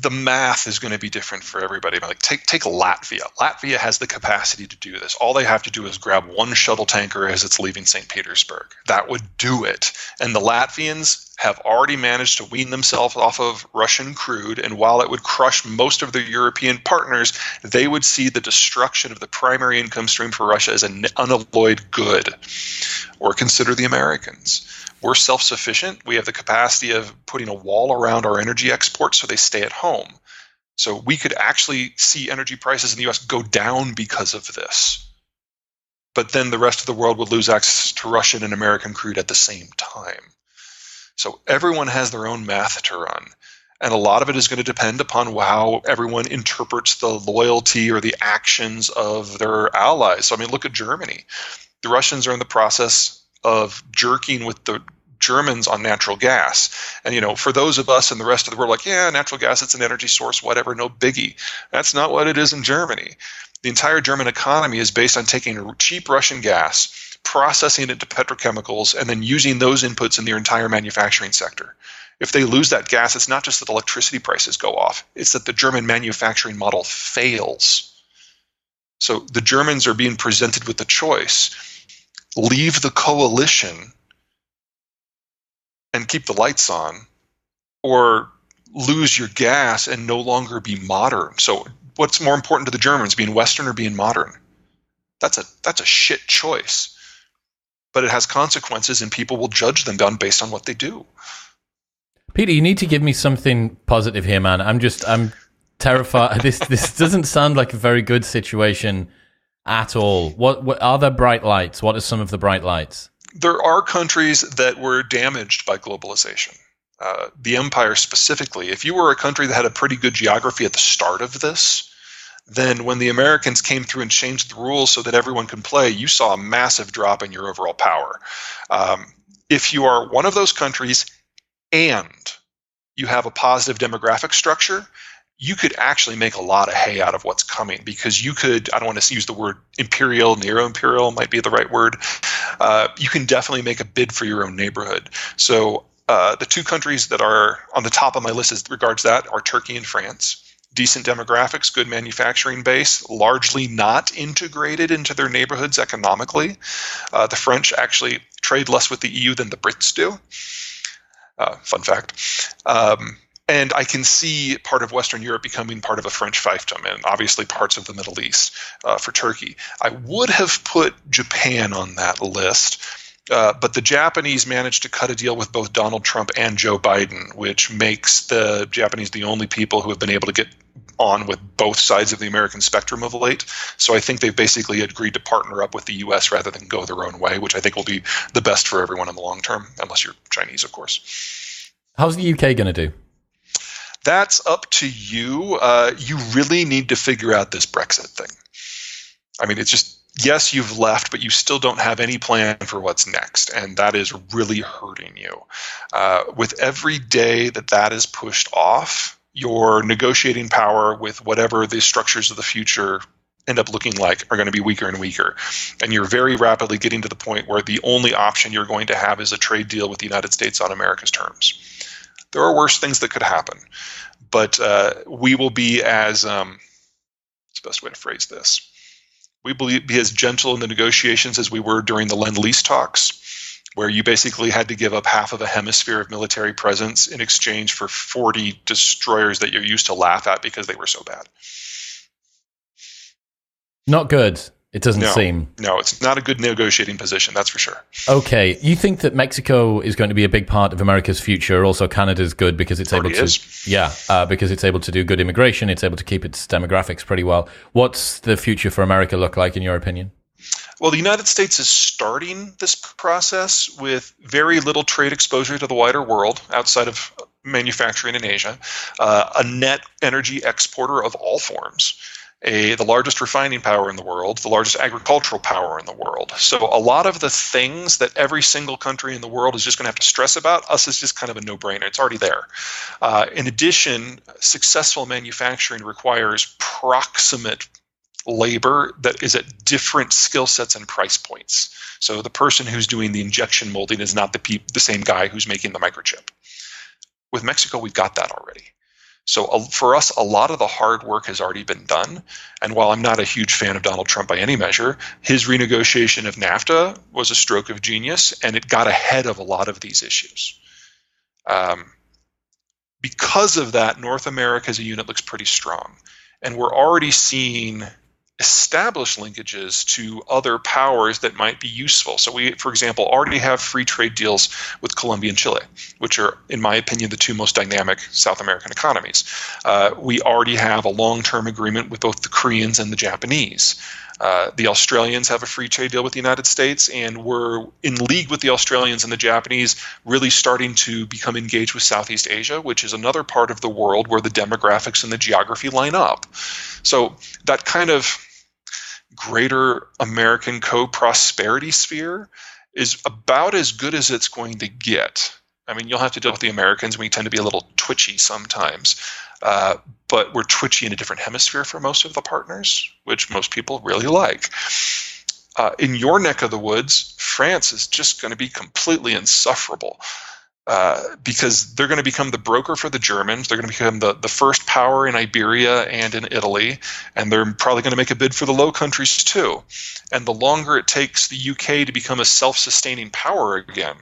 the math is going to be different for everybody. But Like take take Latvia. Latvia has the capacity to do this. All they have to do is grab one shuttle tanker as it's leaving St. Petersburg. That would do it. And the Latvians have already managed to wean themselves off of Russian crude. And while it would crush most of their European partners, they would see the destruction of the primary income stream for Russia as an unalloyed good. Or consider the Americans we're self sufficient. We have the capacity of putting a wall around our energy exports so they stay at home. So we could actually see energy prices in the US go down because of this. But then the rest of the world would lose access to Russian and American crude at the same time. So everyone has their own math to run. And a lot of it is going to depend upon how everyone interprets the loyalty or the actions of their allies. So, I mean, look at Germany. The Russians are in the process of jerking with the Germans on natural gas. And you know, for those of us and the rest of the world, like, yeah, natural gas, it's an energy source, whatever, no biggie. That's not what it is in Germany. The entire German economy is based on taking cheap Russian gas, processing it into petrochemicals, and then using those inputs in their entire manufacturing sector. If they lose that gas, it's not just that electricity prices go off, it's that the German manufacturing model fails. So the Germans are being presented with the choice leave the coalition and keep the lights on, or lose your gas and no longer be modern. So, what's more important to the Germans, being Western or being modern? That's a that's a shit choice, but it has consequences, and people will judge them based on what they do. Peter, you need to give me something positive here, man. I'm just I'm terrified. this this doesn't sound like a very good situation at all? What, what are there bright lights? What are some of the bright lights? There are countries that were damaged by globalization. Uh, the empire specifically. If you were a country that had a pretty good geography at the start of this, then when the Americans came through and changed the rules so that everyone can play, you saw a massive drop in your overall power. Um, if you are one of those countries and you have a positive demographic structure, you could actually make a lot of hay out of what's coming because you could i don't want to use the word imperial neo imperial might be the right word. Uh, you can definitely make a bid for your own neighborhood. So uh, the two countries that are on the top of my list as regards that are turkey and france. Decent demographics good manufacturing base largely not integrated into their neighborhoods economically. Uh, the french actually trade less with the eu than the brits do. Uh, fun fact. Um, and I can see part of Western Europe becoming part of a French fiefdom, and obviously parts of the Middle East uh, for Turkey. I would have put Japan on that list, uh, but the Japanese managed to cut a deal with both Donald Trump and Joe Biden, which makes the Japanese the only people who have been able to get on with both sides of the American spectrum of late. So I think they've basically agreed to partner up with the U.S. rather than go their own way, which I think will be the best for everyone in the long term, unless you're Chinese, of course. How's the UK going to do? That's up to you. Uh, you really need to figure out this Brexit thing. I mean, it's just yes, you've left, but you still don't have any plan for what's next, and that is really hurting you. Uh, with every day that that is pushed off, your negotiating power with whatever the structures of the future end up looking like are going to be weaker and weaker. And you're very rapidly getting to the point where the only option you're going to have is a trade deal with the United States on America's terms. There are worse things that could happen, but uh, we will be as um, what's the best way to phrase this? We will be as gentle in the negotiations as we were during the Lend Lease talks, where you basically had to give up half of a hemisphere of military presence in exchange for 40 destroyers that you're used to laugh at because they were so bad. Not good. It doesn't no, seem. No, it's not a good negotiating position, that's for sure. Okay. You think that Mexico is going to be a big part of America's future. Also, Canada's good because it's able to. Is. Yeah, uh, because it's able to do good immigration. It's able to keep its demographics pretty well. What's the future for America look like, in your opinion? Well, the United States is starting this process with very little trade exposure to the wider world outside of manufacturing in Asia, uh, a net energy exporter of all forms a the largest refining power in the world, the largest agricultural power in the world. So a lot of the things that every single country in the world is just going to have to stress about, us is just kind of a no-brainer. It's already there. Uh, in addition, successful manufacturing requires proximate labor that is at different skill sets and price points. So the person who's doing the injection molding is not the pe- the same guy who's making the microchip. With Mexico, we've got that already. So for us, a lot of the hard work has already been done. And while I'm not a huge fan of Donald Trump by any measure, his renegotiation of NAFTA was a stroke of genius, and it got ahead of a lot of these issues. Um, because of that, North America as a unit looks pretty strong. And we're already seeing establish linkages to other powers that might be useful. So we, for example, already have free trade deals with Colombia and Chile, which are, in my opinion, the two most dynamic South American economies. Uh, we already have a long-term agreement with both the Koreans and the Japanese. Uh, the Australians have a free trade deal with the United States, and we're in league with the Australians and the Japanese, really starting to become engaged with Southeast Asia, which is another part of the world where the demographics and the geography line up. So that kind of greater American co prosperity sphere is about as good as it's going to get. I mean, you'll have to deal with the Americans. We tend to be a little twitchy sometimes, uh, but we're twitchy in a different hemisphere for most of the partners, which most people really like. Uh, in your neck of the woods, France is just going to be completely insufferable. Uh, because they're going to become the broker for the Germans. They're going to become the, the first power in Iberia and in Italy, and they're probably going to make a bid for the Low Countries too. And the longer it takes the UK to become a self sustaining power again,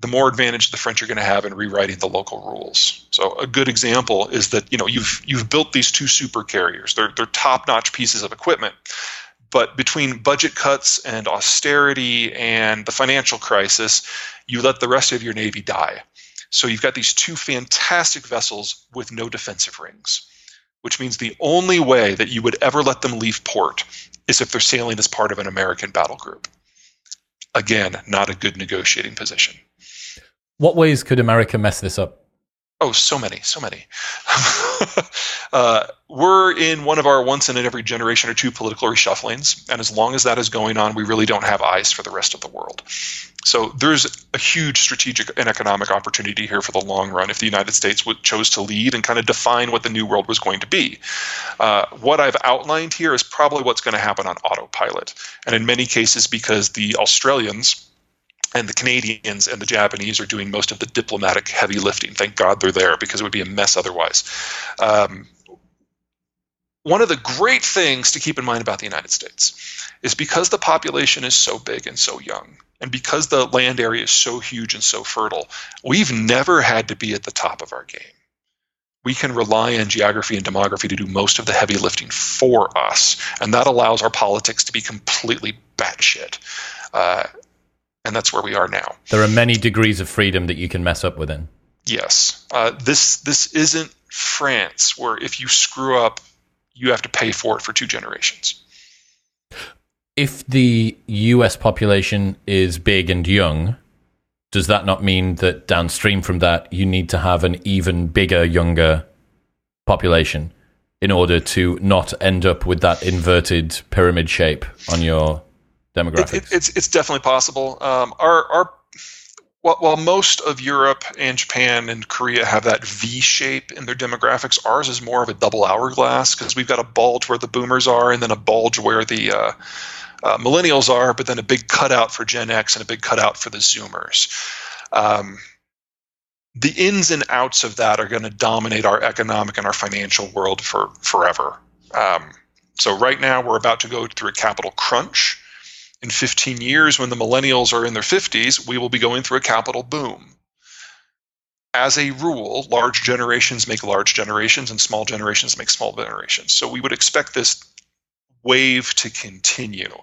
the more advantage the French are going to have in rewriting the local rules. So a good example is that you know you've you've built these two super carriers. They're they're top notch pieces of equipment. But between budget cuts and austerity and the financial crisis, you let the rest of your Navy die. So you've got these two fantastic vessels with no defensive rings, which means the only way that you would ever let them leave port is if they're sailing as part of an American battle group. Again, not a good negotiating position. What ways could America mess this up? Oh, so many, so many. uh, we're in one of our once in every generation or two political reshufflings, and as long as that is going on, we really don't have eyes for the rest of the world. So there's a huge strategic and economic opportunity here for the long run if the United States would, chose to lead and kind of define what the new world was going to be. Uh, what I've outlined here is probably what's going to happen on autopilot, and in many cases because the Australians and the Canadians and the Japanese are doing most of the diplomatic heavy lifting. Thank God they're there because it would be a mess otherwise. Um, one of the great things to keep in mind about the United States is because the population is so big and so young, and because the land area is so huge and so fertile, we've never had to be at the top of our game. We can rely on geography and demography to do most of the heavy lifting for us, and that allows our politics to be completely batshit. Uh, and that's where we are now. There are many degrees of freedom that you can mess up within. Yes, uh, this this isn't France, where if you screw up, you have to pay for it for two generations. If the U.S. population is big and young, does that not mean that downstream from that you need to have an even bigger, younger population in order to not end up with that inverted pyramid shape on your demographics? It, it, it's it's definitely possible. Um, our our while, while most of Europe and Japan and Korea have that V shape in their demographics, ours is more of a double hourglass because we've got a bulge where the boomers are, and then a bulge where the uh, uh, millennials are, but then a big cutout for Gen X and a big cutout for the Zoomers. Um, the ins and outs of that are going to dominate our economic and our financial world for forever. Um, so right now we're about to go through a capital crunch in 15 years, when the millennials are in their 50s, we will be going through a capital boom. As a rule, large generations make large generations and small generations make small generations. So we would expect this wave to continue.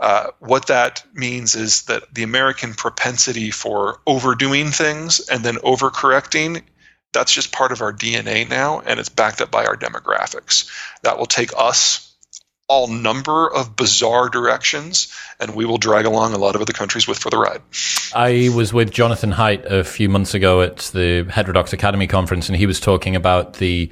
Uh, what that means is that the American propensity for overdoing things and then overcorrecting that's just part of our DNA now, and it's backed up by our demographics. That will take us all number of bizarre directions, and we will drag along a lot of other countries with for the ride. I was with Jonathan Haidt a few months ago at the Heterodox Academy conference, and he was talking about the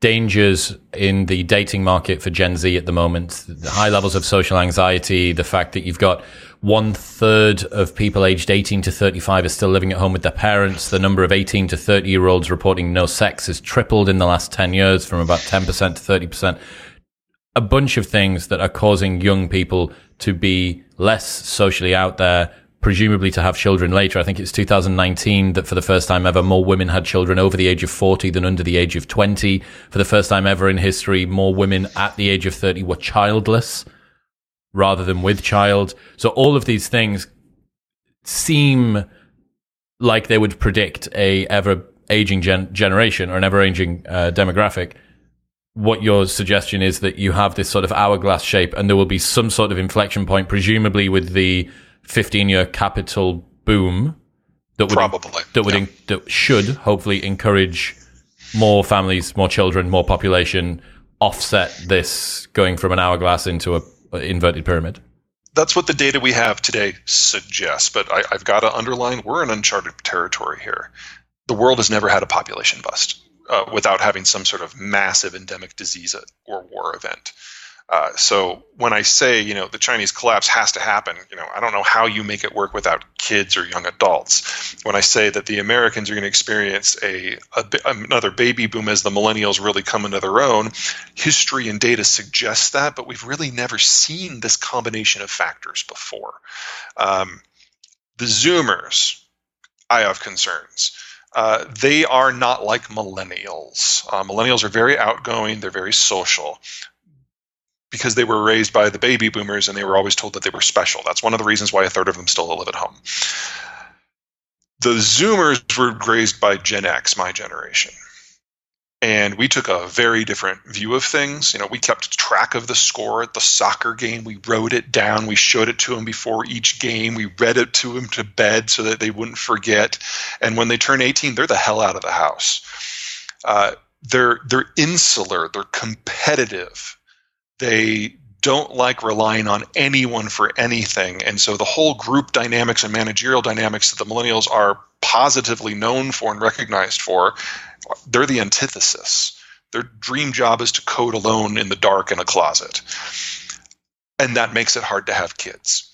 dangers in the dating market for Gen Z at the moment, the high levels of social anxiety, the fact that you've got one third of people aged 18 to 35 are still living at home with their parents. The number of 18 to 30 year olds reporting no sex has tripled in the last 10 years from about 10% to 30%. A bunch of things that are causing young people to be less socially out there, presumably to have children later. I think it's 2019 that for the first time ever, more women had children over the age of 40 than under the age of 20. For the first time ever in history, more women at the age of 30 were childless rather than with child. So all of these things seem like they would predict a ever aging gen- generation or an ever aging uh, demographic. What your suggestion is that you have this sort of hourglass shape, and there will be some sort of inflection point, presumably with the 15 year capital boom that would probably that would yeah. that should hopefully encourage more families, more children, more population, offset this going from an hourglass into a inverted pyramid. That's what the data we have today suggests, but I, I've got to underline we're in uncharted territory here. The world has never had a population bust uh, without having some sort of massive endemic disease or war event. Uh, so when I say, you know, the Chinese collapse has to happen, you know, I don't know how you make it work without kids or young adults. When I say that the Americans are going to experience a, a another baby boom as the millennials really come into their own, history and data suggests that, but we've really never seen this combination of factors before. Um, the Zoomers, I have concerns. Uh, they are not like millennials. Uh, millennials are very outgoing, they're very social because they were raised by the baby boomers and they were always told that they were special. That's one of the reasons why a third of them still live at home. The Zoomers were raised by Gen X, my generation. And we took a very different view of things. You know, we kept track of the score at the soccer game. We wrote it down. We showed it to them before each game. We read it to them to bed so that they wouldn't forget. And when they turn 18, they're the hell out of the house. Uh, they're they're insular. They're competitive they don't like relying on anyone for anything. And so the whole group dynamics and managerial dynamics that the millennials are positively known for and recognized for, they're the antithesis. Their dream job is to code alone in the dark in a closet. And that makes it hard to have kids.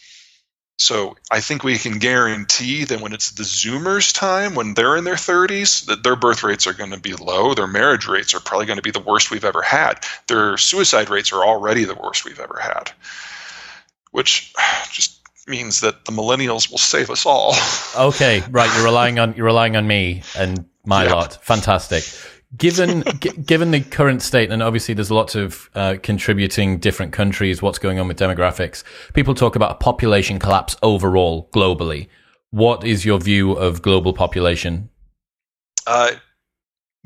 So I think we can guarantee that when it's the Zoomers' time, when they're in their 30s, that their birth rates are going to be low. Their marriage rates are probably going to be the worst we've ever had. Their suicide rates are already the worst we've ever had, which just means that the millennials will save us all. okay, right. You're relying on you're relying on me and my yeah. lot. Fantastic given g- given the current state, and obviously there's lots of uh, contributing different countries, what's going on with demographics. People talk about a population collapse overall globally. What is your view of global population? Uh,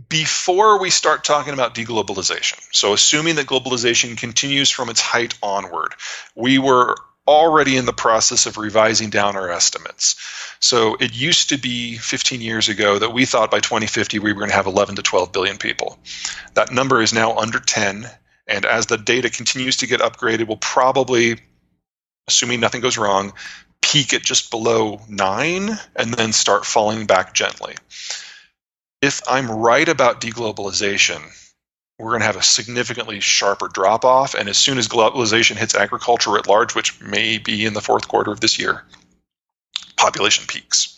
before we start talking about deglobalization, so assuming that globalization continues from its height onward, we were already in the process of revising down our estimates. So it used to be 15 years ago that we thought by 2050 we were going to have 11 to 12 billion people. That number is now under 10, and as the data continues to get upgraded, we'll probably, assuming nothing goes wrong, peak at just below 9 and then start falling back gently. If I'm right about deglobalization, we're going to have a significantly sharper drop off. And as soon as globalization hits agriculture at large, which may be in the fourth quarter of this year, population peaks.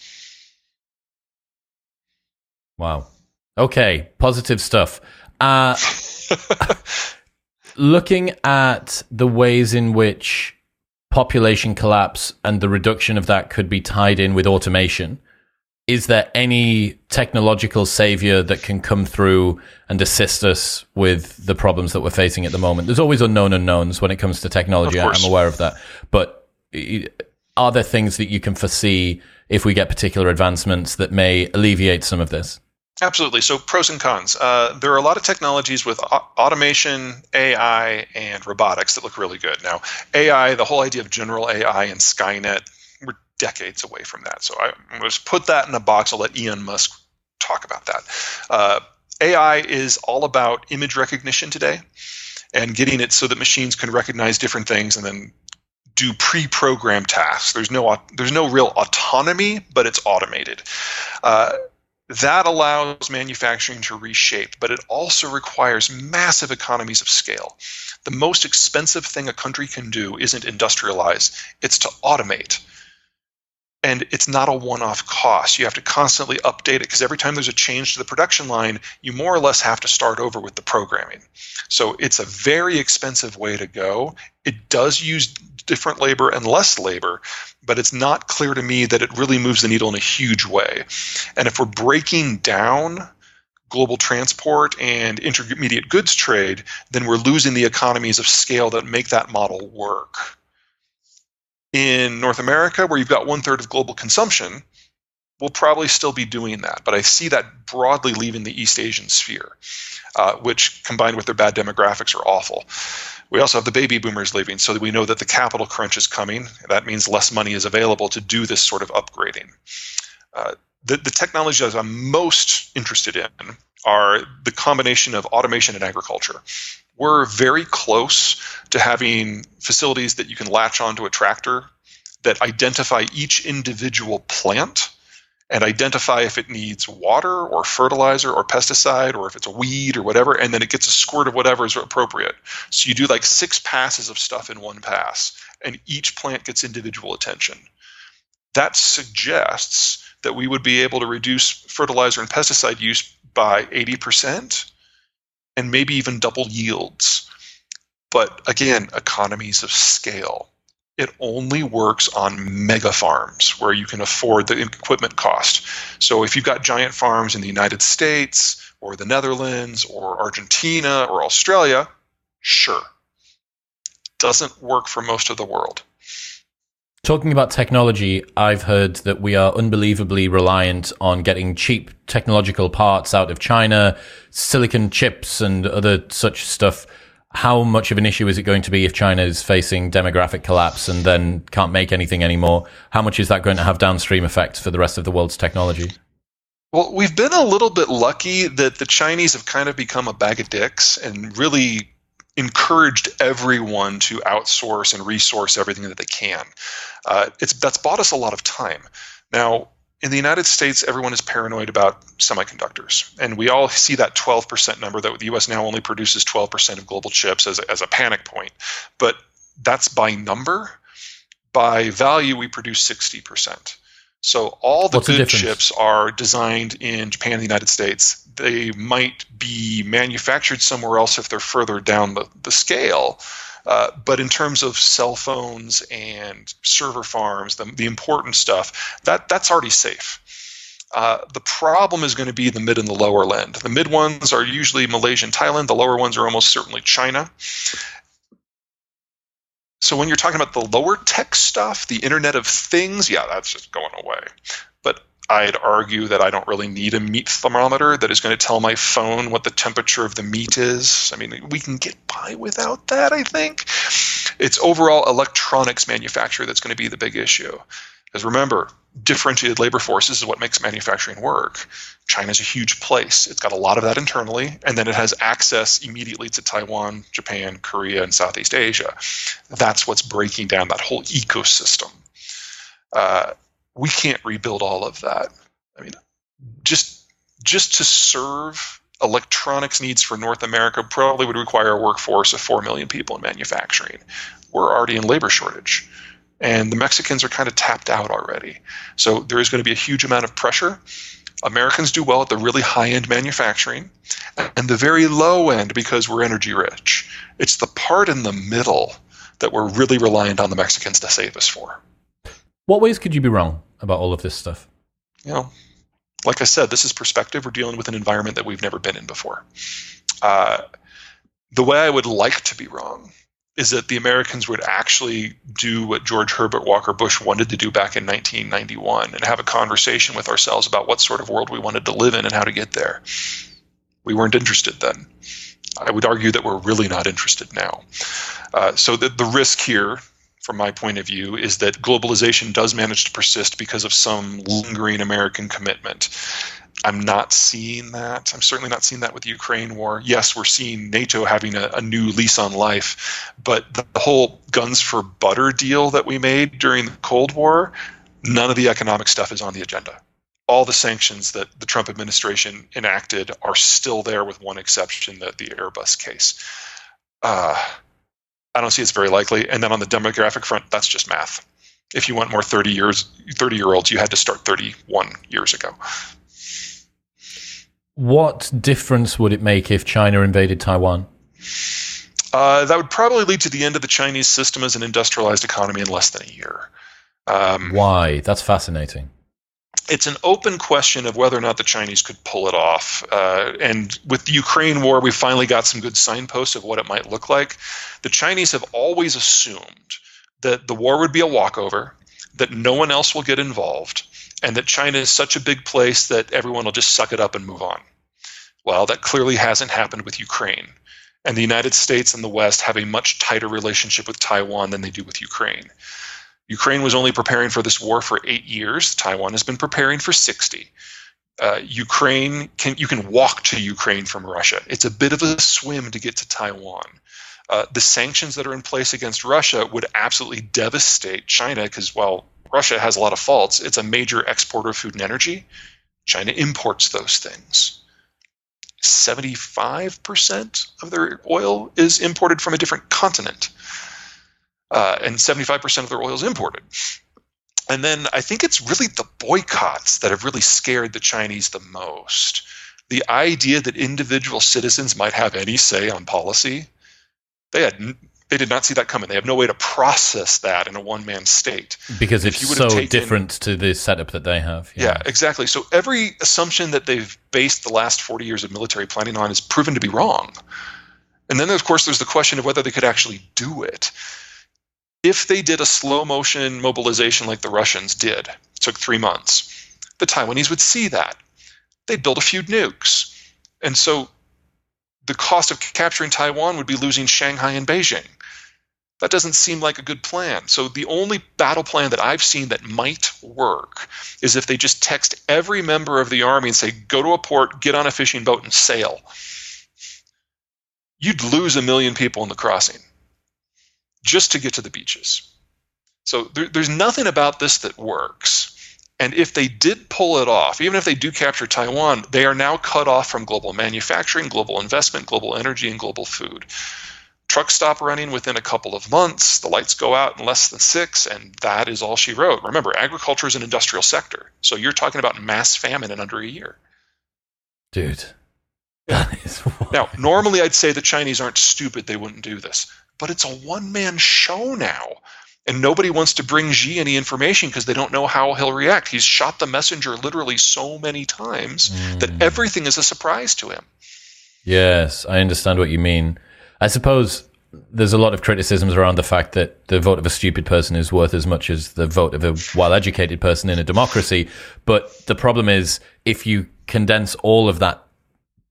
Wow. Okay, positive stuff. Uh, looking at the ways in which population collapse and the reduction of that could be tied in with automation is there any technological savior that can come through and assist us with the problems that we're facing at the moment? There's always unknown unknowns when it comes to technology. I'm aware of that. But are there things that you can foresee if we get particular advancements that may alleviate some of this? Absolutely. So, pros and cons. Uh, there are a lot of technologies with automation, AI, and robotics that look really good. Now, AI, the whole idea of general AI and Skynet, decades away from that. So I, am going to put that in a box. I'll let Elon Musk talk about that. Uh, AI is all about image recognition today and getting it so that machines can recognize different things and then do pre-programmed tasks. There's no there's no real autonomy, but it's automated. Uh, that allows manufacturing to reshape, but it also requires massive economies of scale. The most expensive thing a country can do isn't industrialize, it's to automate. And it's not a one off cost. You have to constantly update it because every time there's a change to the production line, you more or less have to start over with the programming. So it's a very expensive way to go. It does use different labor and less labor, but it's not clear to me that it really moves the needle in a huge way. And if we're breaking down global transport and intermediate goods trade, then we're losing the economies of scale that make that model work. In North America, where you've got one third of global consumption, we'll probably still be doing that. But I see that broadly leaving the East Asian sphere, uh, which combined with their bad demographics are awful. We also have the baby boomers leaving, so we know that the capital crunch is coming. That means less money is available to do this sort of upgrading. Uh, the, the technologies I'm most interested in are the combination of automation and agriculture. We're very close to having facilities that you can latch onto a tractor that identify each individual plant and identify if it needs water or fertilizer or pesticide or if it's a weed or whatever, and then it gets a squirt of whatever is appropriate. So you do like six passes of stuff in one pass, and each plant gets individual attention. That suggests that we would be able to reduce fertilizer and pesticide use by 80% and maybe even double yields. But again, economies of scale it only works on mega farms where you can afford the equipment cost. So if you've got giant farms in the United States or the Netherlands or Argentina or Australia, sure. Doesn't work for most of the world. Talking about technology, I've heard that we are unbelievably reliant on getting cheap technological parts out of China, silicon chips, and other such stuff how much of an issue is it going to be if China is facing demographic collapse and then can't make anything anymore? How much is that going to have downstream effects for the rest of the world's technology? Well, we've been a little bit lucky that the Chinese have kind of become a bag of dicks and really encouraged everyone to outsource and resource everything that they can. Uh, it's that's bought us a lot of time. Now, in the United States, everyone is paranoid about semiconductors. And we all see that 12% number that the US now only produces 12% of global chips as as a panic point. But that's by number. By value, we produce 60%. So all the What's good the chips are designed in Japan and the United States. They might be manufactured somewhere else if they're further down the, the scale. Uh, but in terms of cell phones and server farms, the, the important stuff, that that's already safe. Uh, the problem is going to be the mid and the lower end. The mid ones are usually Malaysia and Thailand. The lower ones are almost certainly China. So when you're talking about the lower tech stuff, the Internet of Things, yeah, that's just going away. But I'd argue that I don't really need a meat thermometer that is going to tell my phone what the temperature of the meat is. I mean, we can get by without that, I think. It's overall electronics manufacture that's going to be the big issue. Because remember, differentiated labor forces is what makes manufacturing work. China's a huge place. It's got a lot of that internally, and then it has access immediately to Taiwan, Japan, Korea, and Southeast Asia. That's what's breaking down that whole ecosystem. Uh, we can't rebuild all of that. I mean, just just to serve electronics needs for North America probably would require a workforce of 4 million people in manufacturing. We're already in labor shortage. And the Mexicans are kind of tapped out already. So there is going to be a huge amount of pressure. Americans do well at the really high end manufacturing and the very low end because we're energy rich. It's the part in the middle that we're really reliant on the Mexicans to save us for. What ways could you be wrong about all of this stuff? You know, like I said, this is perspective. We're dealing with an environment that we've never been in before. Uh, the way I would like to be wrong is that the Americans would actually do what George Herbert Walker Bush wanted to do back in 1991 and have a conversation with ourselves about what sort of world we wanted to live in and how to get there. We weren't interested then. I would argue that we're really not interested now. Uh, so the, the risk here from my point of view, is that globalization does manage to persist because of some lingering American commitment. I'm not seeing that. I'm certainly not seeing that with the Ukraine war. Yes, we're seeing NATO having a, a new lease on life, but the whole guns for butter deal that we made during the Cold War, none of the economic stuff is on the agenda. all the sanctions that the Trump administration enacted are still there, with one exception, the, the Airbus case. Uh, I don't see it's very likely. And then on the demographic front, that's just math. If you want more 30 years, 30 year olds, you had to start 31 years ago. What difference would it make if China invaded Taiwan? Uh, that would probably lead to the end of the Chinese system as an industrialized economy in less than a year. Um, Why? That's fascinating. It's an open question of whether or not the Chinese could pull it off. Uh, and with the Ukraine war, we finally got some good signposts of what it might look like. The Chinese have always assumed that the war would be a walkover, that no one else will get involved, and that China is such a big place that everyone will just suck it up and move on. Well, that clearly hasn't happened with Ukraine. And the United States and the West have a much tighter relationship with Taiwan than they do with Ukraine. Ukraine was only preparing for this war for eight years. Taiwan has been preparing for 60. Uh, Ukraine can you can walk to Ukraine from Russia. It's a bit of a swim to get to Taiwan. Uh, the sanctions that are in place against Russia would absolutely devastate China because while Russia has a lot of faults, it's a major exporter of food and energy. China imports those things. 75% of their oil is imported from a different continent, uh, and 75% of their oil is imported. And then I think it's really the boycotts that have really scared the Chinese the most. The idea that individual citizens might have any say on policy, they had they did not see that coming. They have no way to process that in a one man state. Because it's so taken, different to the setup that they have. Yeah. yeah. exactly. So every assumption that they've based the last 40 years of military planning on is proven to be wrong. And then, of course, there's the question of whether they could actually do it. If they did a slow motion mobilization like the Russians did, took three months, the Taiwanese would see that. They'd build a few nukes. And so the cost of capturing Taiwan would be losing Shanghai and Beijing that doesn't seem like a good plan. So the only battle plan that I've seen that might work is if they just text every member of the army and say, go to a port, get on a fishing boat, and sail. You'd lose a million people in the crossing just to get to the beaches. So there, there's nothing about this that works. And if they did pull it off, even if they do capture Taiwan, they are now cut off from global manufacturing, global investment, global energy, and global food trucks stop running within a couple of months the lights go out in less than six and that is all she wrote remember agriculture is an industrial sector so you're talking about mass famine in under a year dude yeah. now normally i'd say the chinese aren't stupid they wouldn't do this but it's a one-man show now and nobody wants to bring Xi any information because they don't know how he'll react. He's shot the messenger literally so many times mm. that everything is a surprise to him. Yes, I understand what you mean. I suppose there's a lot of criticisms around the fact that the vote of a stupid person is worth as much as the vote of a well educated person in a democracy. But the problem is, if you condense all of that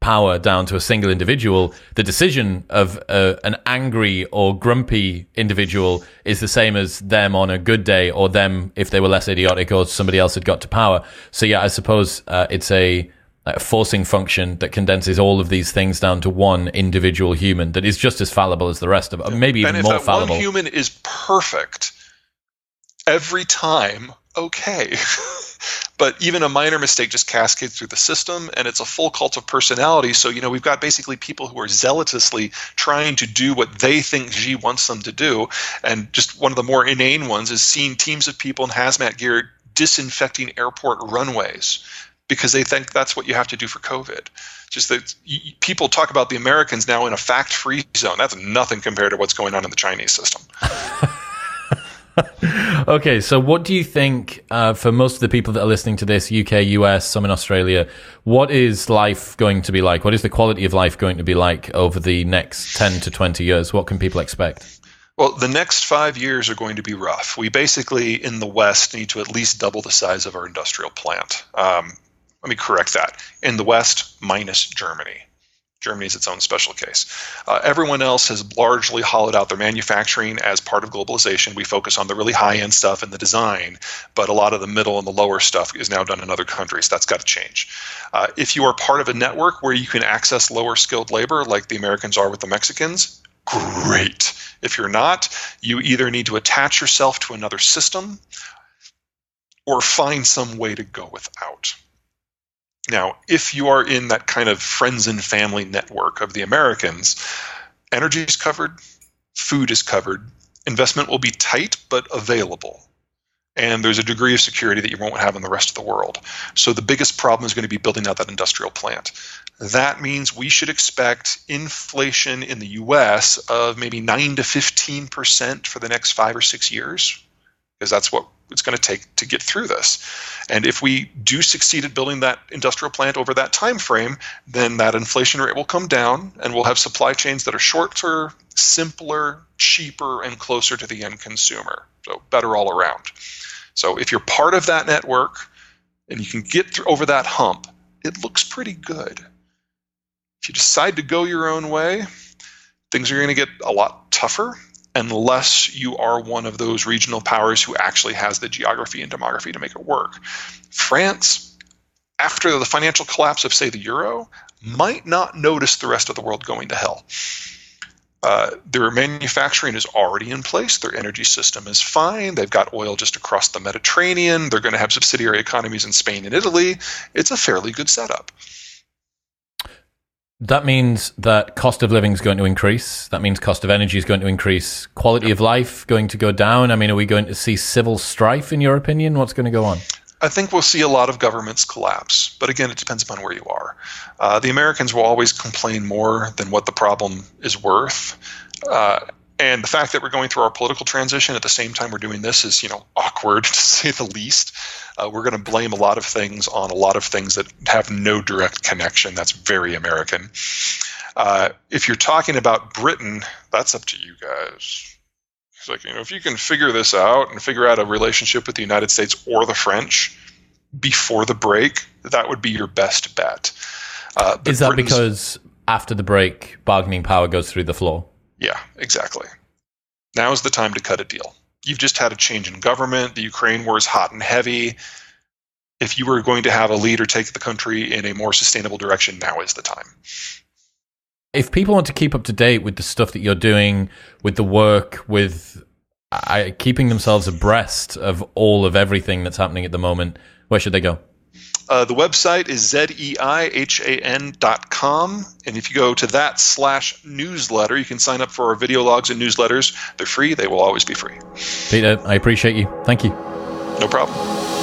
power down to a single individual, the decision of uh, an angry or grumpy individual is the same as them on a good day or them if they were less idiotic or somebody else had got to power. So, yeah, I suppose uh, it's a a forcing function that condenses all of these things down to one individual human that is just as fallible as the rest of them, maybe even and more if that fallible. One human is perfect every time. Okay. but even a minor mistake just cascades through the system and it's a full cult of personality so you know we've got basically people who are zealously trying to do what they think Xi wants them to do and just one of the more inane ones is seeing teams of people in hazmat gear disinfecting airport runways because they think that's what you have to do for COVID. Just that people talk about the Americans now in a fact free zone. That's nothing compared to what's going on in the Chinese system. okay, so what do you think uh, for most of the people that are listening to this, UK, US, some in Australia, what is life going to be like? What is the quality of life going to be like over the next 10 to 20 years? What can people expect? Well, the next five years are going to be rough. We basically, in the West, need to at least double the size of our industrial plant. Um, let me correct that. In the West, minus Germany. Germany is its own special case. Uh, everyone else has largely hollowed out their manufacturing as part of globalization. We focus on the really high end stuff and the design, but a lot of the middle and the lower stuff is now done in other countries. That's got to change. Uh, if you are part of a network where you can access lower skilled labor, like the Americans are with the Mexicans, great. If you're not, you either need to attach yourself to another system or find some way to go without Now, if you are in that kind of friends and family network of the Americans, energy is covered, food is covered, investment will be tight but available. And there's a degree of security that you won't have in the rest of the world. So the biggest problem is going to be building out that industrial plant. That means we should expect inflation in the US of maybe 9 to 15% for the next five or six years, because that's what it's going to take to get through this. And if we do succeed at building that industrial plant over that time frame, then that inflation rate will come down and we'll have supply chains that are shorter, simpler, cheaper, and closer to the end consumer. So better all around. So if you're part of that network and you can get through, over that hump, it looks pretty good. If you decide to go your own way, things are going to get a lot tougher unless you are one of those regional powers who actually has the geography and demography to make it work. France, after the financial collapse of, say, the euro, might not notice the rest of the world going to hell. Uh, their manufacturing is already in place. Their energy system is fine. They've got oil just across the Mediterranean. They're going to have subsidiary economies in Spain and Italy. It's a fairly good setup. That means that cost of living is going to increase. That means cost of energy is going to increase. Quality of life going to go down. I mean, are we going to see civil strife, in your opinion? What's going to go on? I think we'll see a lot of governments collapse, but again, it depends upon where you are. Uh, the Americans will always complain more than what the problem is worth. Uh, and the fact that we're going through our political transition at the same time we're doing this is, you know, awkward to say the least. Uh, we're going to blame a lot of things on a lot of things that have no direct connection. That's very American. Uh, if you're talking about Britain, that's up to you guys. It's like, you know, if you can figure this out and figure out a relationship with the United States or the French before the break, that would be your best bet. Uh, is that Britain's, because after the break, bargaining power goes through the floor? Yeah, exactly. Now is the time to cut a deal. You've just had a change in government. The Ukraine war is hot and heavy. If you were going to have a leader take the country in a more sustainable direction, now is the time. If people want to keep up to date with the stuff that you're doing, with the work, with uh, keeping themselves abreast of all of everything that's happening at the moment, where should they go? Uh, the website is z-e-i-h-a-n dot com, and if you go to that slash newsletter, you can sign up for our video logs and newsletters. They're free. They will always be free. Peter, I appreciate you. Thank you. No problem.